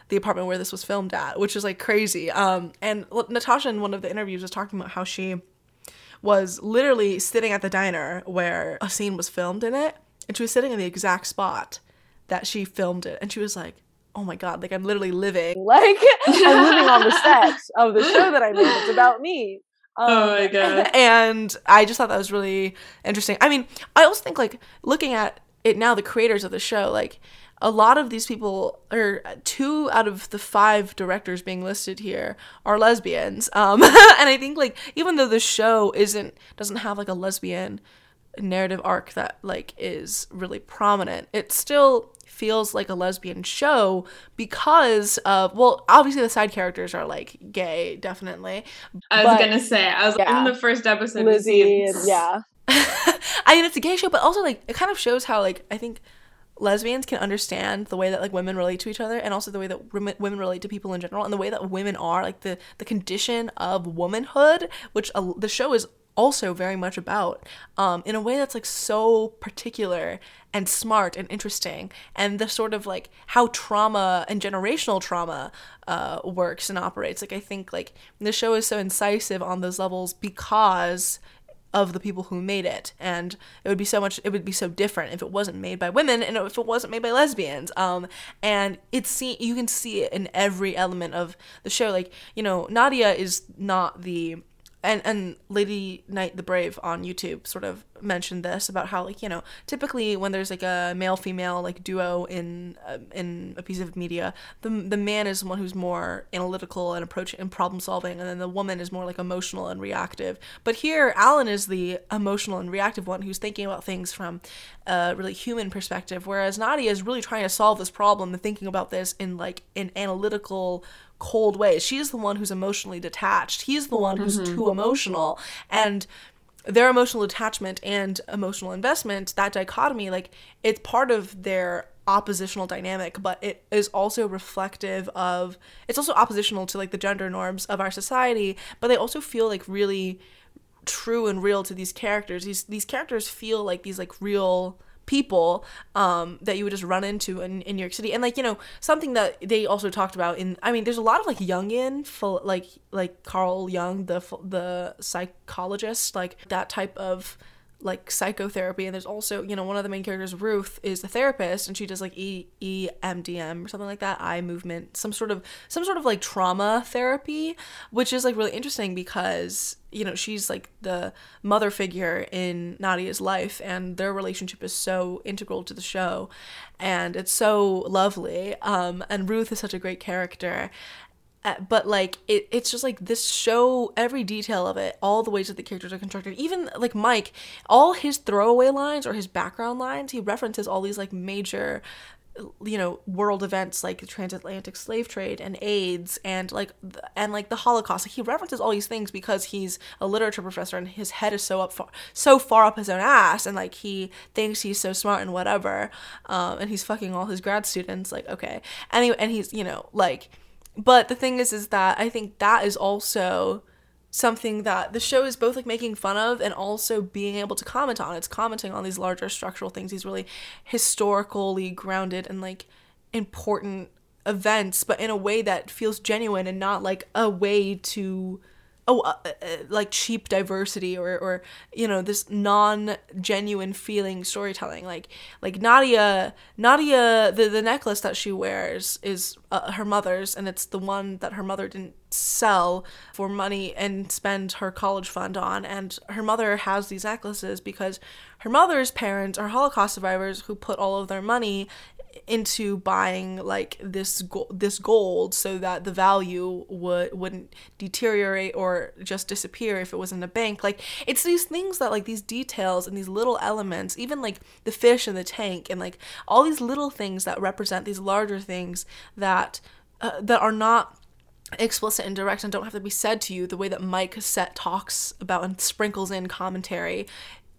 the apartment where this was filmed at, which is like crazy. Um, and Natasha in one of the interviews was talking about how she was literally sitting at the diner where a scene was filmed in it, and she was sitting in the exact spot that she filmed it, and she was like, "Oh my god, like I'm literally living, [laughs] like I'm living on the set of the show that I made. It's about me." Um, oh my god! [laughs] And I just thought that was really interesting. I mean, I also think like looking at it now, the creators of the show, like a lot of these people, or two out of the five directors being listed here, are lesbians. Um, [laughs] and I think like even though the show isn't doesn't have like a lesbian narrative arc that like is really prominent, it still feels like a lesbian show because of well obviously the side characters are like gay definitely i was gonna say i was yeah. in the first episode Lizzie, yeah [laughs] [laughs] i mean it's a gay show but also like it kind of shows how like i think lesbians can understand the way that like women relate to each other and also the way that women relate to people in general and the way that women are like the the condition of womanhood which uh, the show is also very much about um, in a way that's like so particular and smart and interesting and the sort of like how trauma and generational trauma uh, works and operates. Like i think like the show is so incisive on those levels because of the people who made it. And it would be so much it would be so different if it wasn't made by women and if it wasn't made by lesbians. Um and it's see you can see it in every element of the show. Like you know nadia is not the and and Lady Knight the Brave on YouTube sort of mentioned this about how like you know typically when there's like a male female like duo in uh, in a piece of media the the man is one who's more analytical and approach and problem solving and then the woman is more like emotional and reactive but here Alan is the emotional and reactive one who's thinking about things from a really human perspective whereas Nadia is really trying to solve this problem and thinking about this in like an analytical cold ways. She's the one who's emotionally detached. He's the one who's mm-hmm. too emotional. And their emotional attachment and emotional investment, that dichotomy, like it's part of their oppositional dynamic, but it is also reflective of it's also oppositional to like the gender norms of our society, but they also feel like really true and real to these characters. These these characters feel like these like real people um, that you would just run into in, in New York City. And like, you know, something that they also talked about in I mean, there's a lot of like Jungian like like Carl Jung, the the psychologist, like that type of like psychotherapy and there's also you know one of the main characters ruth is a therapist and she does like e emdm or something like that eye movement some sort of some sort of like trauma therapy which is like really interesting because you know she's like the mother figure in nadia's life and their relationship is so integral to the show and it's so lovely. Um and ruth is such a great character. Uh, but like it, it's just like this show every detail of it all the ways that the characters are constructed even like mike all his throwaway lines or his background lines he references all these like major you know world events like the transatlantic slave trade and aids and like and like the holocaust. Like, he references all these things because he's a literature professor and his head is so up far, so far up his own ass and like he thinks he's so smart and whatever um and he's fucking all his grad students like okay. Anyway and he's you know like but the thing is, is that I think that is also something that the show is both like making fun of and also being able to comment on. It's commenting on these larger structural things, these really historically grounded and like important events, but in a way that feels genuine and not like a way to oh uh, uh, uh, like cheap diversity or or you know this non genuine feeling storytelling. Like like Nadia Nadia the the necklace that she wears is uh, her mother's and it's the one that her mother didn't sell for money and spend her college fund on. And her mother has these necklaces because her mother's parents are holocaust survivors who put all of their money into buying like this go- this gold so that the value would wouldn't deteriorate or just disappear if it was in a bank. Like it's these things that like these details and these little elements even like the fish in the tank and like all these little things that represent these larger things that uh, that are not explicit and direct and don't have to be said to you the way that Mike set talks about and sprinkles in commentary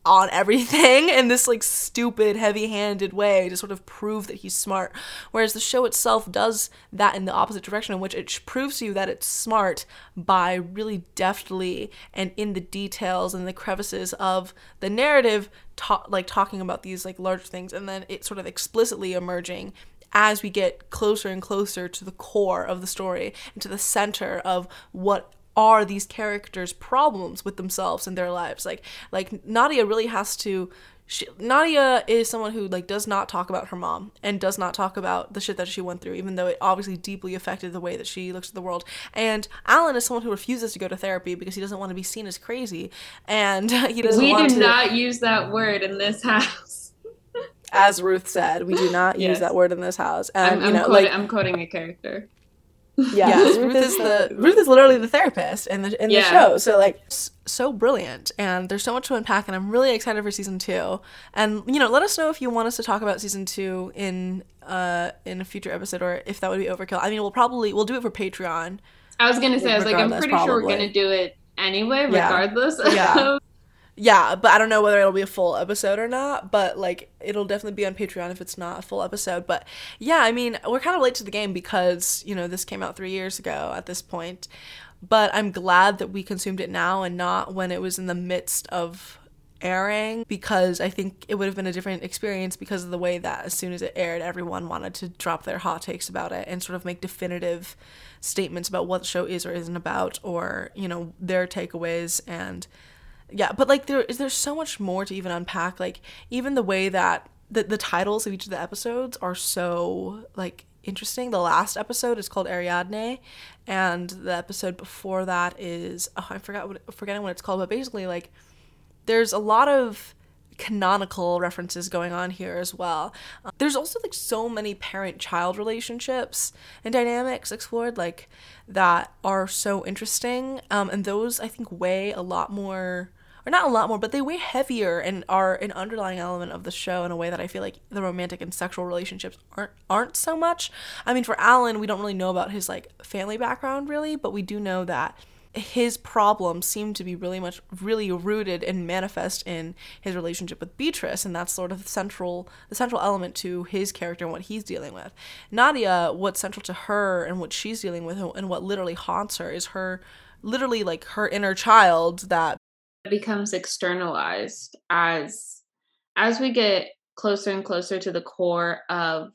on everything in this like stupid heavy-handed way to sort of prove that he's smart. Whereas the show itself does that in the opposite direction in which it proves to you that it's smart by really deftly and in the details and the crevices of the narrative ta- like talking about these like large things and then it sort of explicitly emerging as we get closer and closer to the core of the story and to the center of what are these characters' problems with themselves and their lives. Like like Nadia really has to she, Nadia is someone who like does not talk about her mom and does not talk about the shit that she went through, even though it obviously deeply affected the way that she looks at the world. And Alan is someone who refuses to go to therapy because he doesn't want to be seen as crazy, and [laughs] he doesn't. We do to... not use that word in this house. As Ruth said, we do not [laughs] yes. use that word in this house. And I'm, you know, quoting, like I'm quoting a character. Yeah, yes, Ruth is the Ruth is literally the therapist in the in yeah. the show. So like so brilliant and there's so much to unpack and I'm really excited for season 2. And you know, let us know if you want us to talk about season 2 in uh in a future episode or if that would be overkill. I mean, we'll probably we'll do it for Patreon. I was going to say I was like I'm pretty probably. sure we're going to do it anyway regardless. Yeah. yeah. Yeah, but I don't know whether it'll be a full episode or not. But like, it'll definitely be on Patreon if it's not a full episode. But yeah, I mean, we're kind of late to the game because you know this came out three years ago at this point. But I'm glad that we consumed it now and not when it was in the midst of airing because I think it would have been a different experience because of the way that as soon as it aired, everyone wanted to drop their hot takes about it and sort of make definitive statements about what the show is or isn't about, or you know their takeaways and yeah, but like there is there's so much more to even unpack. Like even the way that the the titles of each of the episodes are so like interesting. The last episode is called Ariadne, and the episode before that is oh, I forgot what forgetting what it's called, but basically like there's a lot of canonical references going on here as well. Um, there's also like so many parent-child relationships and dynamics explored like that are so interesting, um, and those I think weigh a lot more or not a lot more, but they weigh heavier and are an underlying element of the show in a way that I feel like the romantic and sexual relationships aren't aren't so much. I mean, for Alan, we don't really know about his like family background really, but we do know that his problems seem to be really much really rooted and manifest in his relationship with Beatrice and that's sort of the central the central element to his character and what he's dealing with. Nadia, what's central to her and what she's dealing with and what literally haunts her is her literally like her inner child that becomes externalized as as we get closer and closer to the core of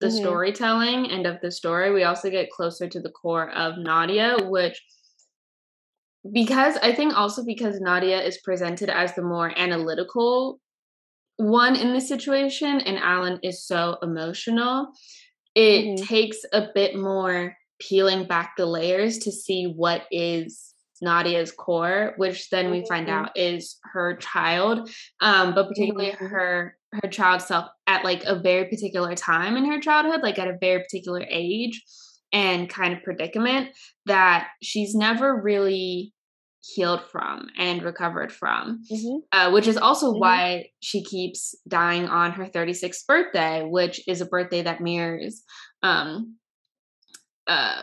the mm-hmm. storytelling and of the story we also get closer to the core of nadia which because i think also because nadia is presented as the more analytical one in the situation and alan is so emotional it mm-hmm. takes a bit more peeling back the layers to see what is Nadia's core, which then we find mm-hmm. out is her child, um, but particularly mm-hmm. her her child self at like a very particular time in her childhood, like at a very particular age and kind of predicament that she's never really healed from and recovered from, mm-hmm. uh, which is also mm-hmm. why she keeps dying on her 36th birthday, which is a birthday that mirrors um, uh,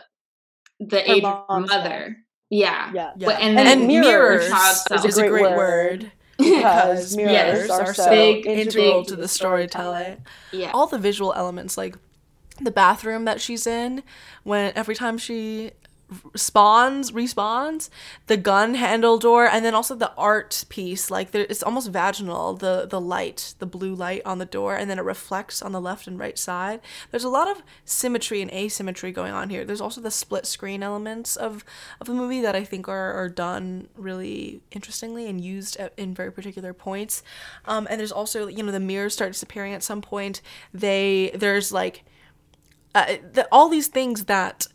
the her age of her mother. Yeah. Yeah. yeah. and then and mirrors, mirrors is a great, word. word [laughs] because mirrors yes, are, so big, integral to the storytelling. Yeah. All the visual elements, like the bathroom that she's in, when every time she spawns respawns the gun handle door and then also the art piece. Like there, it's almost vaginal the the light the blue light on the door and then it reflects on the left and right side. There's a lot of symmetry and asymmetry going on here. There's also the split screen elements of of the movie that i think are, are done really interestingly and used at, in very particular points. Um, and there's also you know the mirrors start disappearing at some point. They there's like uh, the, all these things that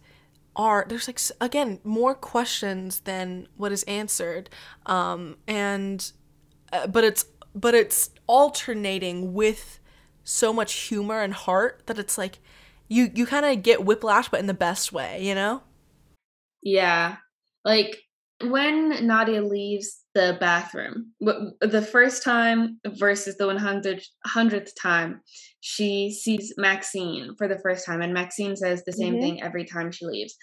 are there's like again more questions than what is answered um and uh, but it's but it's alternating with so much humor and heart that it's like you you kind of get whiplash but in the best way, you know? Yeah. Like when Nadia leaves the bathroom, the first time versus the 100th, 100th time, she sees Maxine for the first time, and Maxine says the same mm-hmm. thing every time she leaves.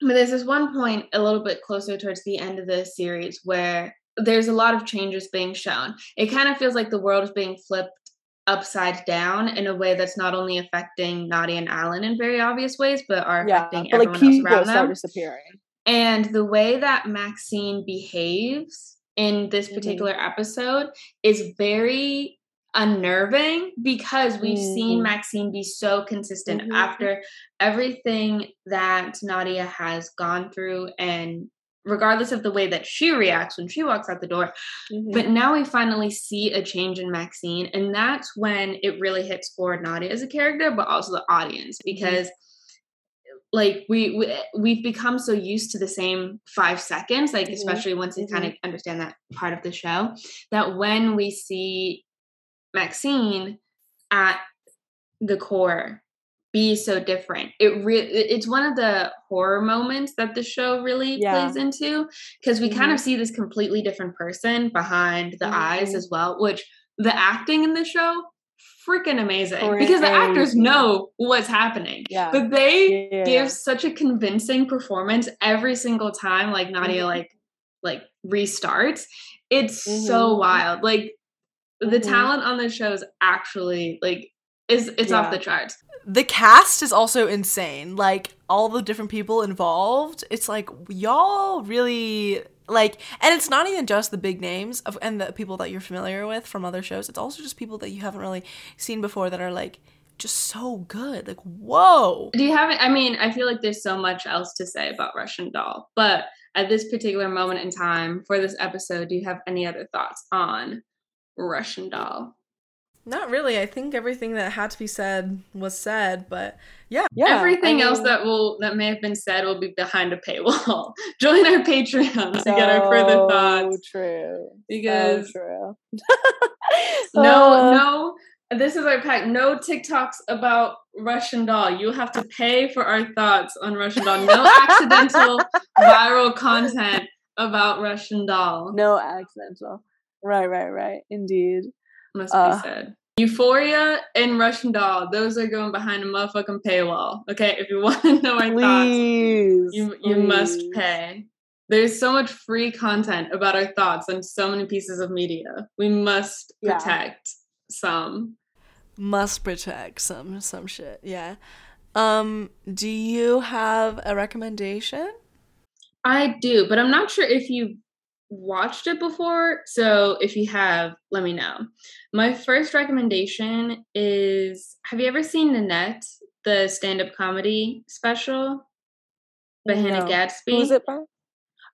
But there's this one point a little bit closer towards the end of the series where there's a lot of changes being shown. It kind of feels like the world is being flipped upside down in a way that's not only affecting Nadia and Alan in very obvious ways, but are yeah, affecting but everyone like else around them. disappearing. And the way that Maxine behaves in this mm-hmm. particular mm-hmm. episode is very unnerving because we've mm-hmm. seen Maxine be so consistent mm-hmm. after everything that Nadia has gone through and regardless of the way that she reacts when she walks out the door. Mm-hmm. But now we finally see a change in Maxine, and that's when it really hits for Nadia as a character, but also the audience mm-hmm. because. Mm-hmm. Like we, we we've become so used to the same five seconds, like mm-hmm. especially once you kind of mm-hmm. understand that part of the show, that when we see Maxine at the core be so different. It re- it's one of the horror moments that the show really yeah. plays into because we mm-hmm. kind of see this completely different person behind the mm-hmm. eyes as well, which the acting in the show freaking amazing Crazy. because the actors know what's happening. Yeah. But they yeah. give such a convincing performance every single time like Nadia mm-hmm. like like restarts. It's so mm-hmm. wild. Like the mm-hmm. talent on the show is actually like is it's yeah. off the charts the cast is also insane. Like all the different people involved, it's like y'all really like and it's not even just the big names of and the people that you're familiar with from other shows. It's also just people that you haven't really seen before that are like just so good. Like, whoa. Do you have I mean, I feel like there's so much else to say about Russian Doll, but at this particular moment in time for this episode, do you have any other thoughts on Russian Doll? Not really. I think everything that had to be said was said, but yeah. Yeah. Everything I mean, else that will that may have been said will be behind a paywall. [laughs] Join our Patreon to get our further thoughts. True. Because so true. [laughs] no, uh, no. This is our pack. No TikToks about Russian doll. You have to pay for our thoughts on Russian doll. No [laughs] accidental viral content about Russian doll. No accidental. Right, right, right. Indeed. Must uh, be said. Euphoria and Russian Doll, those are going behind a motherfucking paywall. Okay, if you [laughs] want to know our please, thoughts, you you please. must pay. There's so much free content about our thoughts on so many pieces of media. We must protect yeah. some. Must protect some some shit. Yeah. Um, do you have a recommendation? I do, but I'm not sure if you watched it before. So if you have, let me know. My first recommendation is have you ever seen Nanette, the stand up comedy special by no. Hannah Gadsby? Who's it by?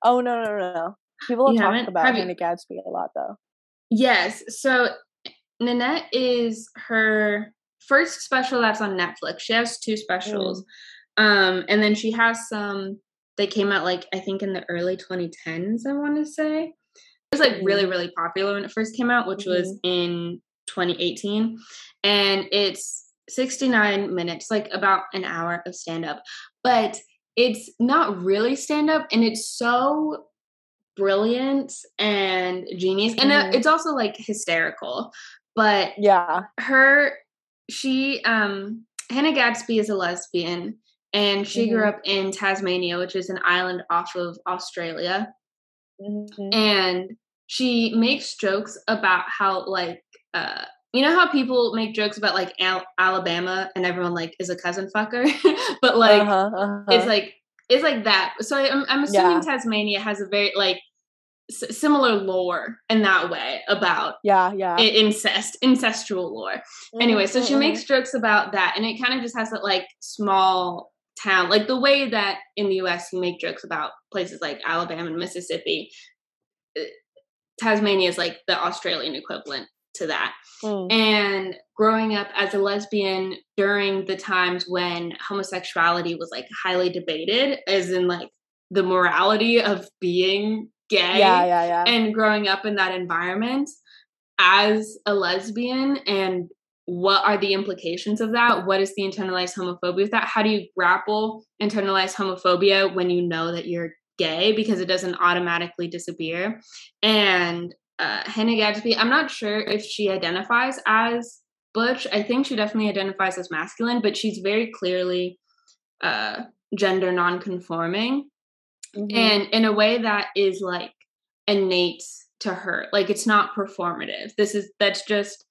Oh, no, no, no, no. People have talked about have Hannah you... Gadsby a lot, though. Yes. So Nanette is her first special that's on Netflix. She has two specials. Mm. Um, and then she has some they came out like I think in the early 2010s, I want to say. It was like really, mm-hmm. really popular when it first came out, which mm-hmm. was in 2018. And it's 69 minutes, like about an hour of stand up. But it's not really stand up and it's so brilliant and genius. And uh, mm-hmm. it's also like hysterical. But yeah, her, she, um, Hannah Gadsby is a lesbian and she mm-hmm. grew up in Tasmania, which is an island off of Australia. Mm-hmm. And she makes jokes about how like uh you know how people make jokes about like Al- Alabama and everyone like is a cousin fucker, [laughs] but like uh-huh, uh-huh. it's like it's like that. So I'm, I'm assuming yeah. Tasmania has a very like s- similar lore in that way about yeah yeah incest incestual lore. Mm-hmm. Anyway, so she mm-hmm. makes jokes about that, and it kind of just has that like small town like the way that in the us you make jokes about places like alabama and mississippi uh, tasmania is like the australian equivalent to that mm. and growing up as a lesbian during the times when homosexuality was like highly debated as in like the morality of being gay yeah, yeah, yeah. and growing up in that environment as a lesbian and what are the implications of that? What is the internalized homophobia with that? How do you grapple internalized homophobia when you know that you're gay because it doesn't automatically disappear? And uh, Hannah Gadsby, I'm not sure if she identifies as butch. I think she definitely identifies as masculine, but she's very clearly uh, gender nonconforming, mm-hmm. and in a way that is like innate to her. Like it's not performative. This is that's just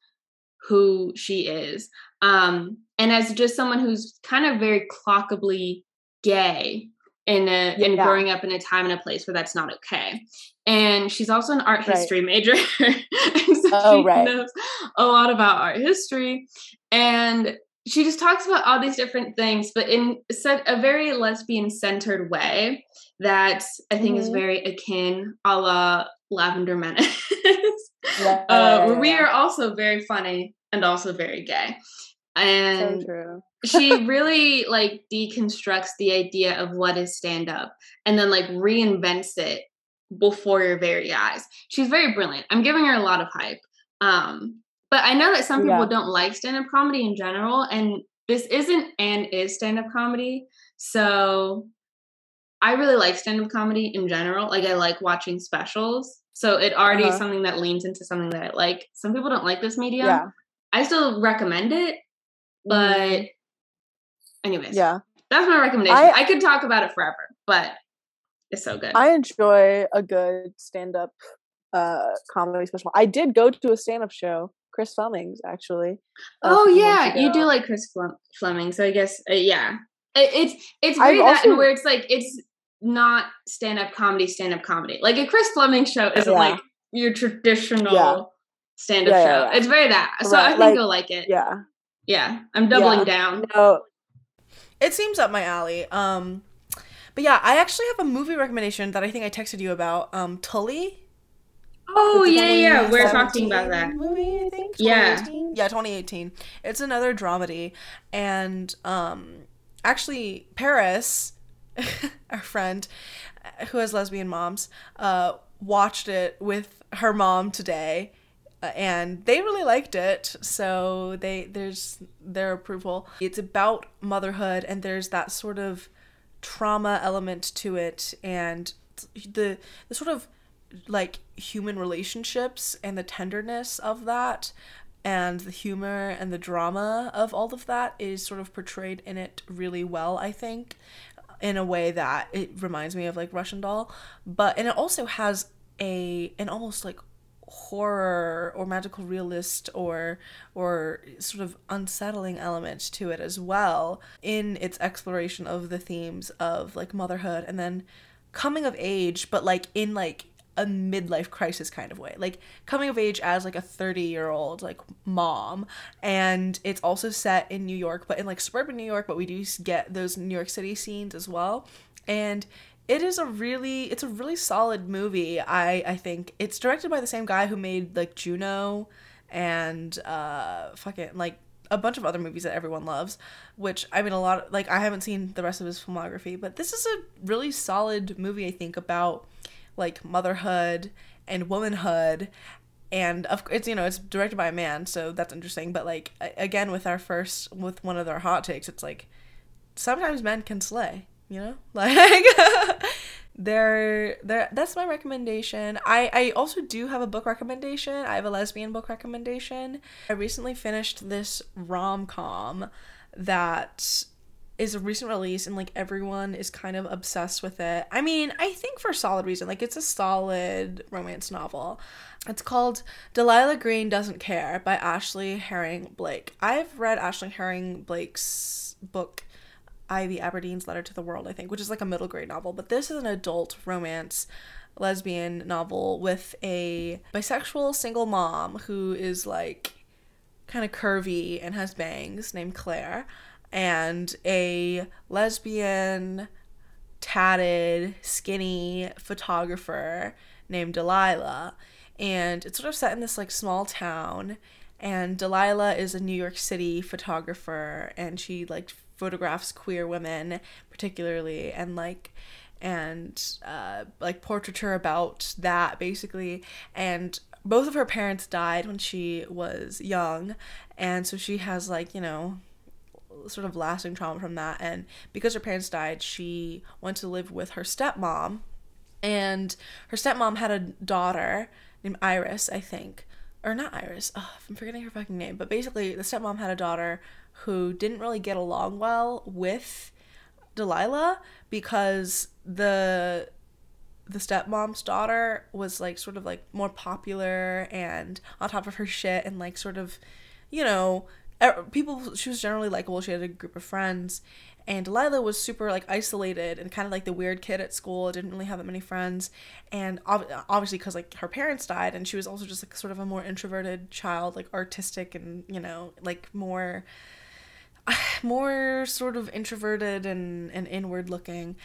who she is. Um, and as just someone who's kind of very clockably gay in a yeah. and growing up in a time and a place where that's not okay. And she's also an art right. history major. [laughs] so oh, she right. knows a lot about art history. And she just talks about all these different things, but in a very lesbian centered way that I think mm-hmm. is very akin a la Lavender Menace. [laughs] yeah, uh, we are also very funny and also very gay. And so she [laughs] really like deconstructs the idea of what is stand up and then like reinvents it before your very eyes. She's very brilliant. I'm giving her a lot of hype. Um, but I know that some people yeah. don't like stand up comedy in general, and this isn't and is stand up comedy. So I really like stand up comedy in general. Like I like watching specials. So it already uh-huh. is something that leans into something that I like. Some people don't like this medium. Yeah. I still recommend it, but mm. anyways. Yeah. That's my recommendation. I, I could talk about it forever, but it's so good. I enjoy a good stand up uh comedy special. I did go to a stand up show. Chris Fleming's actually. Oh yeah, you do like Chris Fleming, so I guess uh, yeah. It, it's it's I've that also, where it's like it's not stand up comedy, stand up comedy. Like a Chris Fleming show isn't yeah. like your traditional yeah. stand up yeah, show. It's very that. So right. I think like, you'll like it. Yeah. Yeah. I'm doubling down. No. It seems up my alley. Um but yeah, I actually have a movie recommendation that I think I texted you about. Um Tully. Oh yeah, yeah. We're talking about that movie. I think. Yeah. Yeah, 2018. It's another dramedy, and um, actually Paris [laughs] our friend uh, who has lesbian moms, uh, watched it with her mom today, uh, and they really liked it. So they there's their approval. It's about motherhood, and there's that sort of trauma element to it, and the the sort of like human relationships and the tenderness of that and the humor and the drama of all of that is sort of portrayed in it really well i think in a way that it reminds me of like Russian Doll, but and it also has a an almost like horror or magical realist or or sort of unsettling element to it as well in its exploration of the themes of like motherhood and then coming of age but like in like a midlife crisis kind of way. Like coming of age as like a 30 year old like mom and it's also set in new york but in like suburban new york but we do get those new york city scenes as well. And it is a really it's a really solid movie i i think. It's directed by the same guy who made like juno and uh fucking like a bunch of other movies that everyone loves, which I mean, a lot of, like I haven't seen the rest of his filmography, but this is a really solid movie, I think, about like motherhood and womanhood. And of it's you know it's directed by a man so that's interesting. But like again with our first with one of our hot takes it's like sometimes men can slay you know? [laughs] Like [laughs] they're there that's my recommendation. I i also do have a book recommendation. I have a lesbian book recommendation. I recently finished this rom-com that is a recent release and like everyone is kind of obsessed with it. I mean, I think for solid reason. Like it's a solid romance novel. It's called Delilah Green Doesn't Care by Ashley Herring Blake. I've read Ashley Herring Blake's book Ivy Aberdeen's Letter to the World, I think, which is like a middle grade novel, but this is an adult romance lesbian novel with a bisexual single mom who is like kind of curvy and has bangs named Claire and a lesbian, tatted, skinny photographer named Delilah. And it's sort of set in this like small town. And Delilah is a New York City photographer and she like photographs queer women particularly and like and uh, like portraiture about that basically and both of her parents died when she was young, and so she has like you know sort of lasting trauma from that. And because her parents died, she went to live with her stepmom, and her stepmom had a daughter named Iris, I think, or not Iris. I'm forgetting her fucking name. But basically, the stepmom had a daughter who didn't really get along well with Delilah because the the stepmom's daughter was like sort of like more popular and on top of her shit and like sort of you know people she was generally likable. She had a group of friends. And Delilah was super like isolated and kind of like the weird kid at school. Didn't really have that many friends. And ob- obviously because like her parents died and she was also just like sort of a more introverted child like artistic and you know like more [sighs] more sort of introverted and, and inward looking.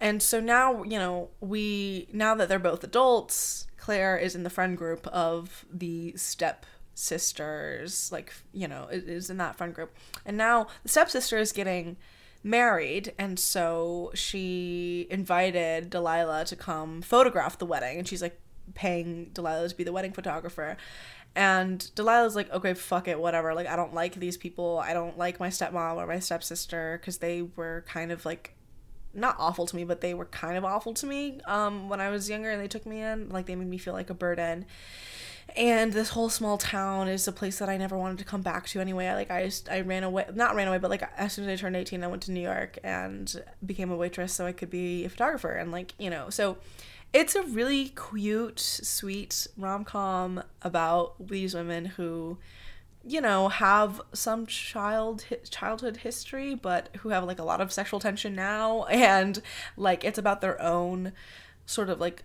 And so now, you know, we, now that they're both adults, Claire is in the friend group of the step sisters, like, you know, is in that friend group. And now the stepsister is getting married. And so she invited Delilah to come photograph the wedding. And she's like paying Delilah to be the wedding photographer. And Delilah's like, okay, fuck it, whatever. Like, I don't like these people. I don't like my stepmom or my stepsister because they were kind of like not awful to me, but they were kind of awful to me um, when I was younger and they took me in. Like, they made me feel like a burden. And this whole small town is a place that I never wanted to come back to anyway. I, like, I just, I ran away, not ran away, but like, as soon as I turned 18, I went to New York and became a waitress so I could be a photographer. And, like, you know, so it's a really cute, sweet rom com about these women who, you know, have some child childhood history, but who have like a lot of sexual tension now, and like it's about their own sort of like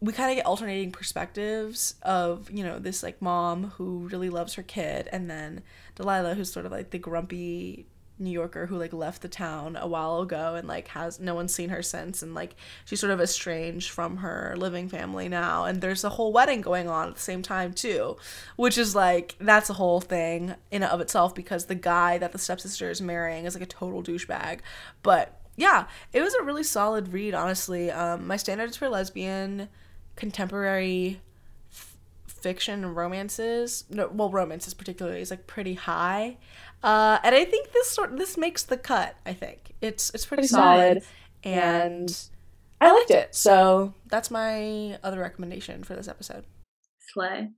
we kind of get alternating perspectives of you know this like mom who really loves her kid and then delilah who's sort of like the grumpy New Yorker who like left the town a while ago and like has no one's seen her since and like she's sort of estranged from her living family now and there's a whole wedding going on at the same time too which is like that's a whole thing in and of itself because the guy that the stepsister is marrying is like a total douchebag. But yeah it was a really solid read honestly. Um, my standards for lesbian contemporary fiction and romances no well romances particularly is like pretty high uh, and I think this sort this makes the cut. I think it's it's pretty, pretty solid, solid, and I liked it. So that's my other recommendation for this episode. Slay,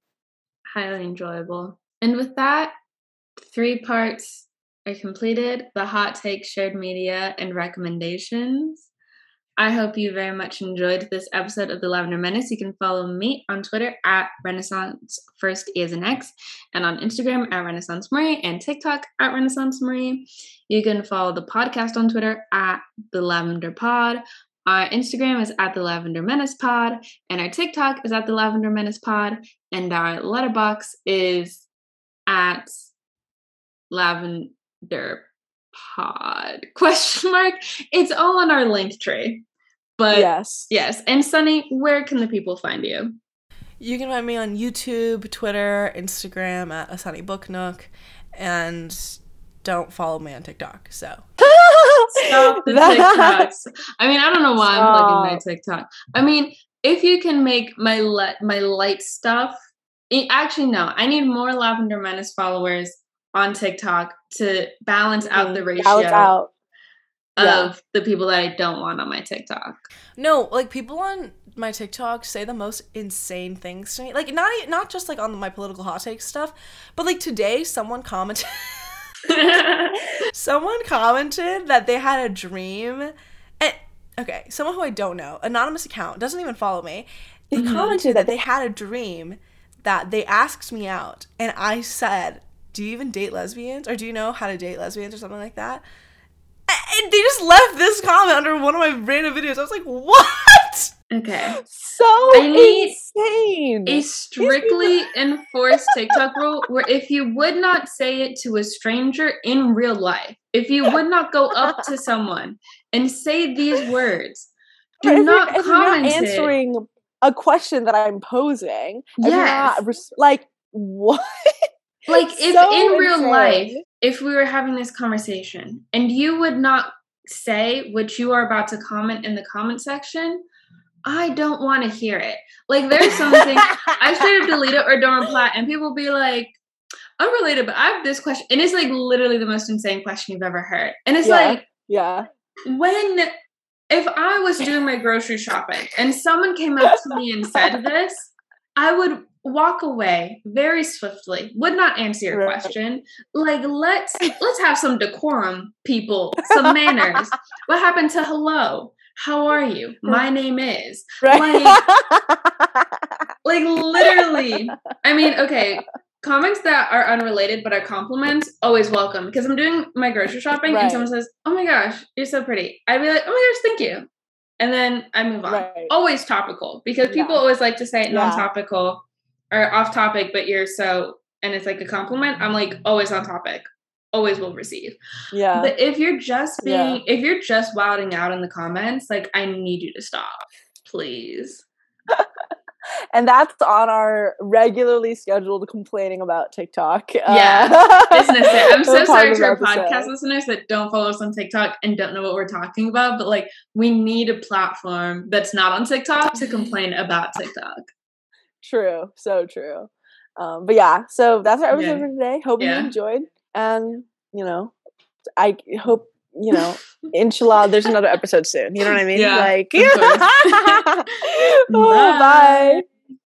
highly enjoyable. And with that, three parts are completed: the hot take, shared media, and recommendations. I hope you very much enjoyed this episode of the Lavender Menace. You can follow me on Twitter at Renaissance First as an X, and on Instagram at Renaissance Marie, and TikTok at Renaissance Marie. You can follow the podcast on Twitter at the Lavender Pod. Our Instagram is at the Lavender Menace Pod, and our TikTok is at the Lavender Menace Pod, and our Letterboxd is at Lavender pod [laughs] question mark. It's all on our link tree. But yes. yes. And sunny where can the people find you? You can find me on youtube twitter instagram at a sunny book nook and don't follow me on tiktok so. Stop the [laughs] tiktoks. I mean i don't know why i'm plugging my tiktok. I mean if you can make my let my light stuff actually no. I need more lavender menace followers on TikTok to balance out the mm, ratio out. of yeah. the people that I don't want on my TikTok. No, like people on my TikTok say the most insane things to me. Like not not just like on my political hot take stuff, but like today someone commented [laughs] someone commented that they had a dream and okay, someone who I don't know, anonymous account, doesn't even follow me. They mm-hmm. commented that they had a dream that they asked me out and I said do you even date lesbians? Or do you know how to date lesbians or something like that? And they just left this comment under one of my random videos. I was like what? Okay. So I need insane. a strictly [laughs] enforced tiktok rule where if you would not say it to a stranger in real life if you would not go up to [laughs] someone and say these words do not comment not answering a question that i'm posing. Yes. Not, like what like if so in real insane. life, if we were having this conversation and you would not say what you are about to comment in the comment section, I don't want to hear it. Like there's [laughs] something I straight up delete it or don't reply, and people be like, unrelated, but I have this question, and it's like literally the most insane question you've ever heard. And it's yeah, like, yeah, when if I was doing my grocery shopping and someone came up to me and said this, I would walk away very swiftly. Would not answer your question. Like let's [laughs] let's have some decorum people some manners. [laughs] What happened to hello? How are you? My [laughs] name is right. like like literally. I mean okay comments that are unrelated but are compliments always welcome. Because i'm doing my grocery shopping right. and someone says oh my gosh you're so pretty. I'd be like oh my gosh thank you. And then i move on. Right. always topical because people yeah. always like to say non-topical or off topic but you're so and it's like a compliment i'm like always on topic always will receive yeah but if you're just being yeah. if you're just wilding out in the comments like i need you to stop please [laughs] and that's on our regularly scheduled complaining about TikTok. Yeah, [laughs] uh, business. I'm so sorry to our podcast listeners that don't follow us on TikTok and don't know what we're talking about, but like we need a platform that's not on TikTok to complain about TikTok. True, so true. Um, but yeah, so that's our episode yeah. for today. Hope yeah. you enjoyed, and you know, I hope you [laughs] know, inshallah, there's another episode soon. You know what I mean? Yeah, like, [laughs] [laughs] oh, bye.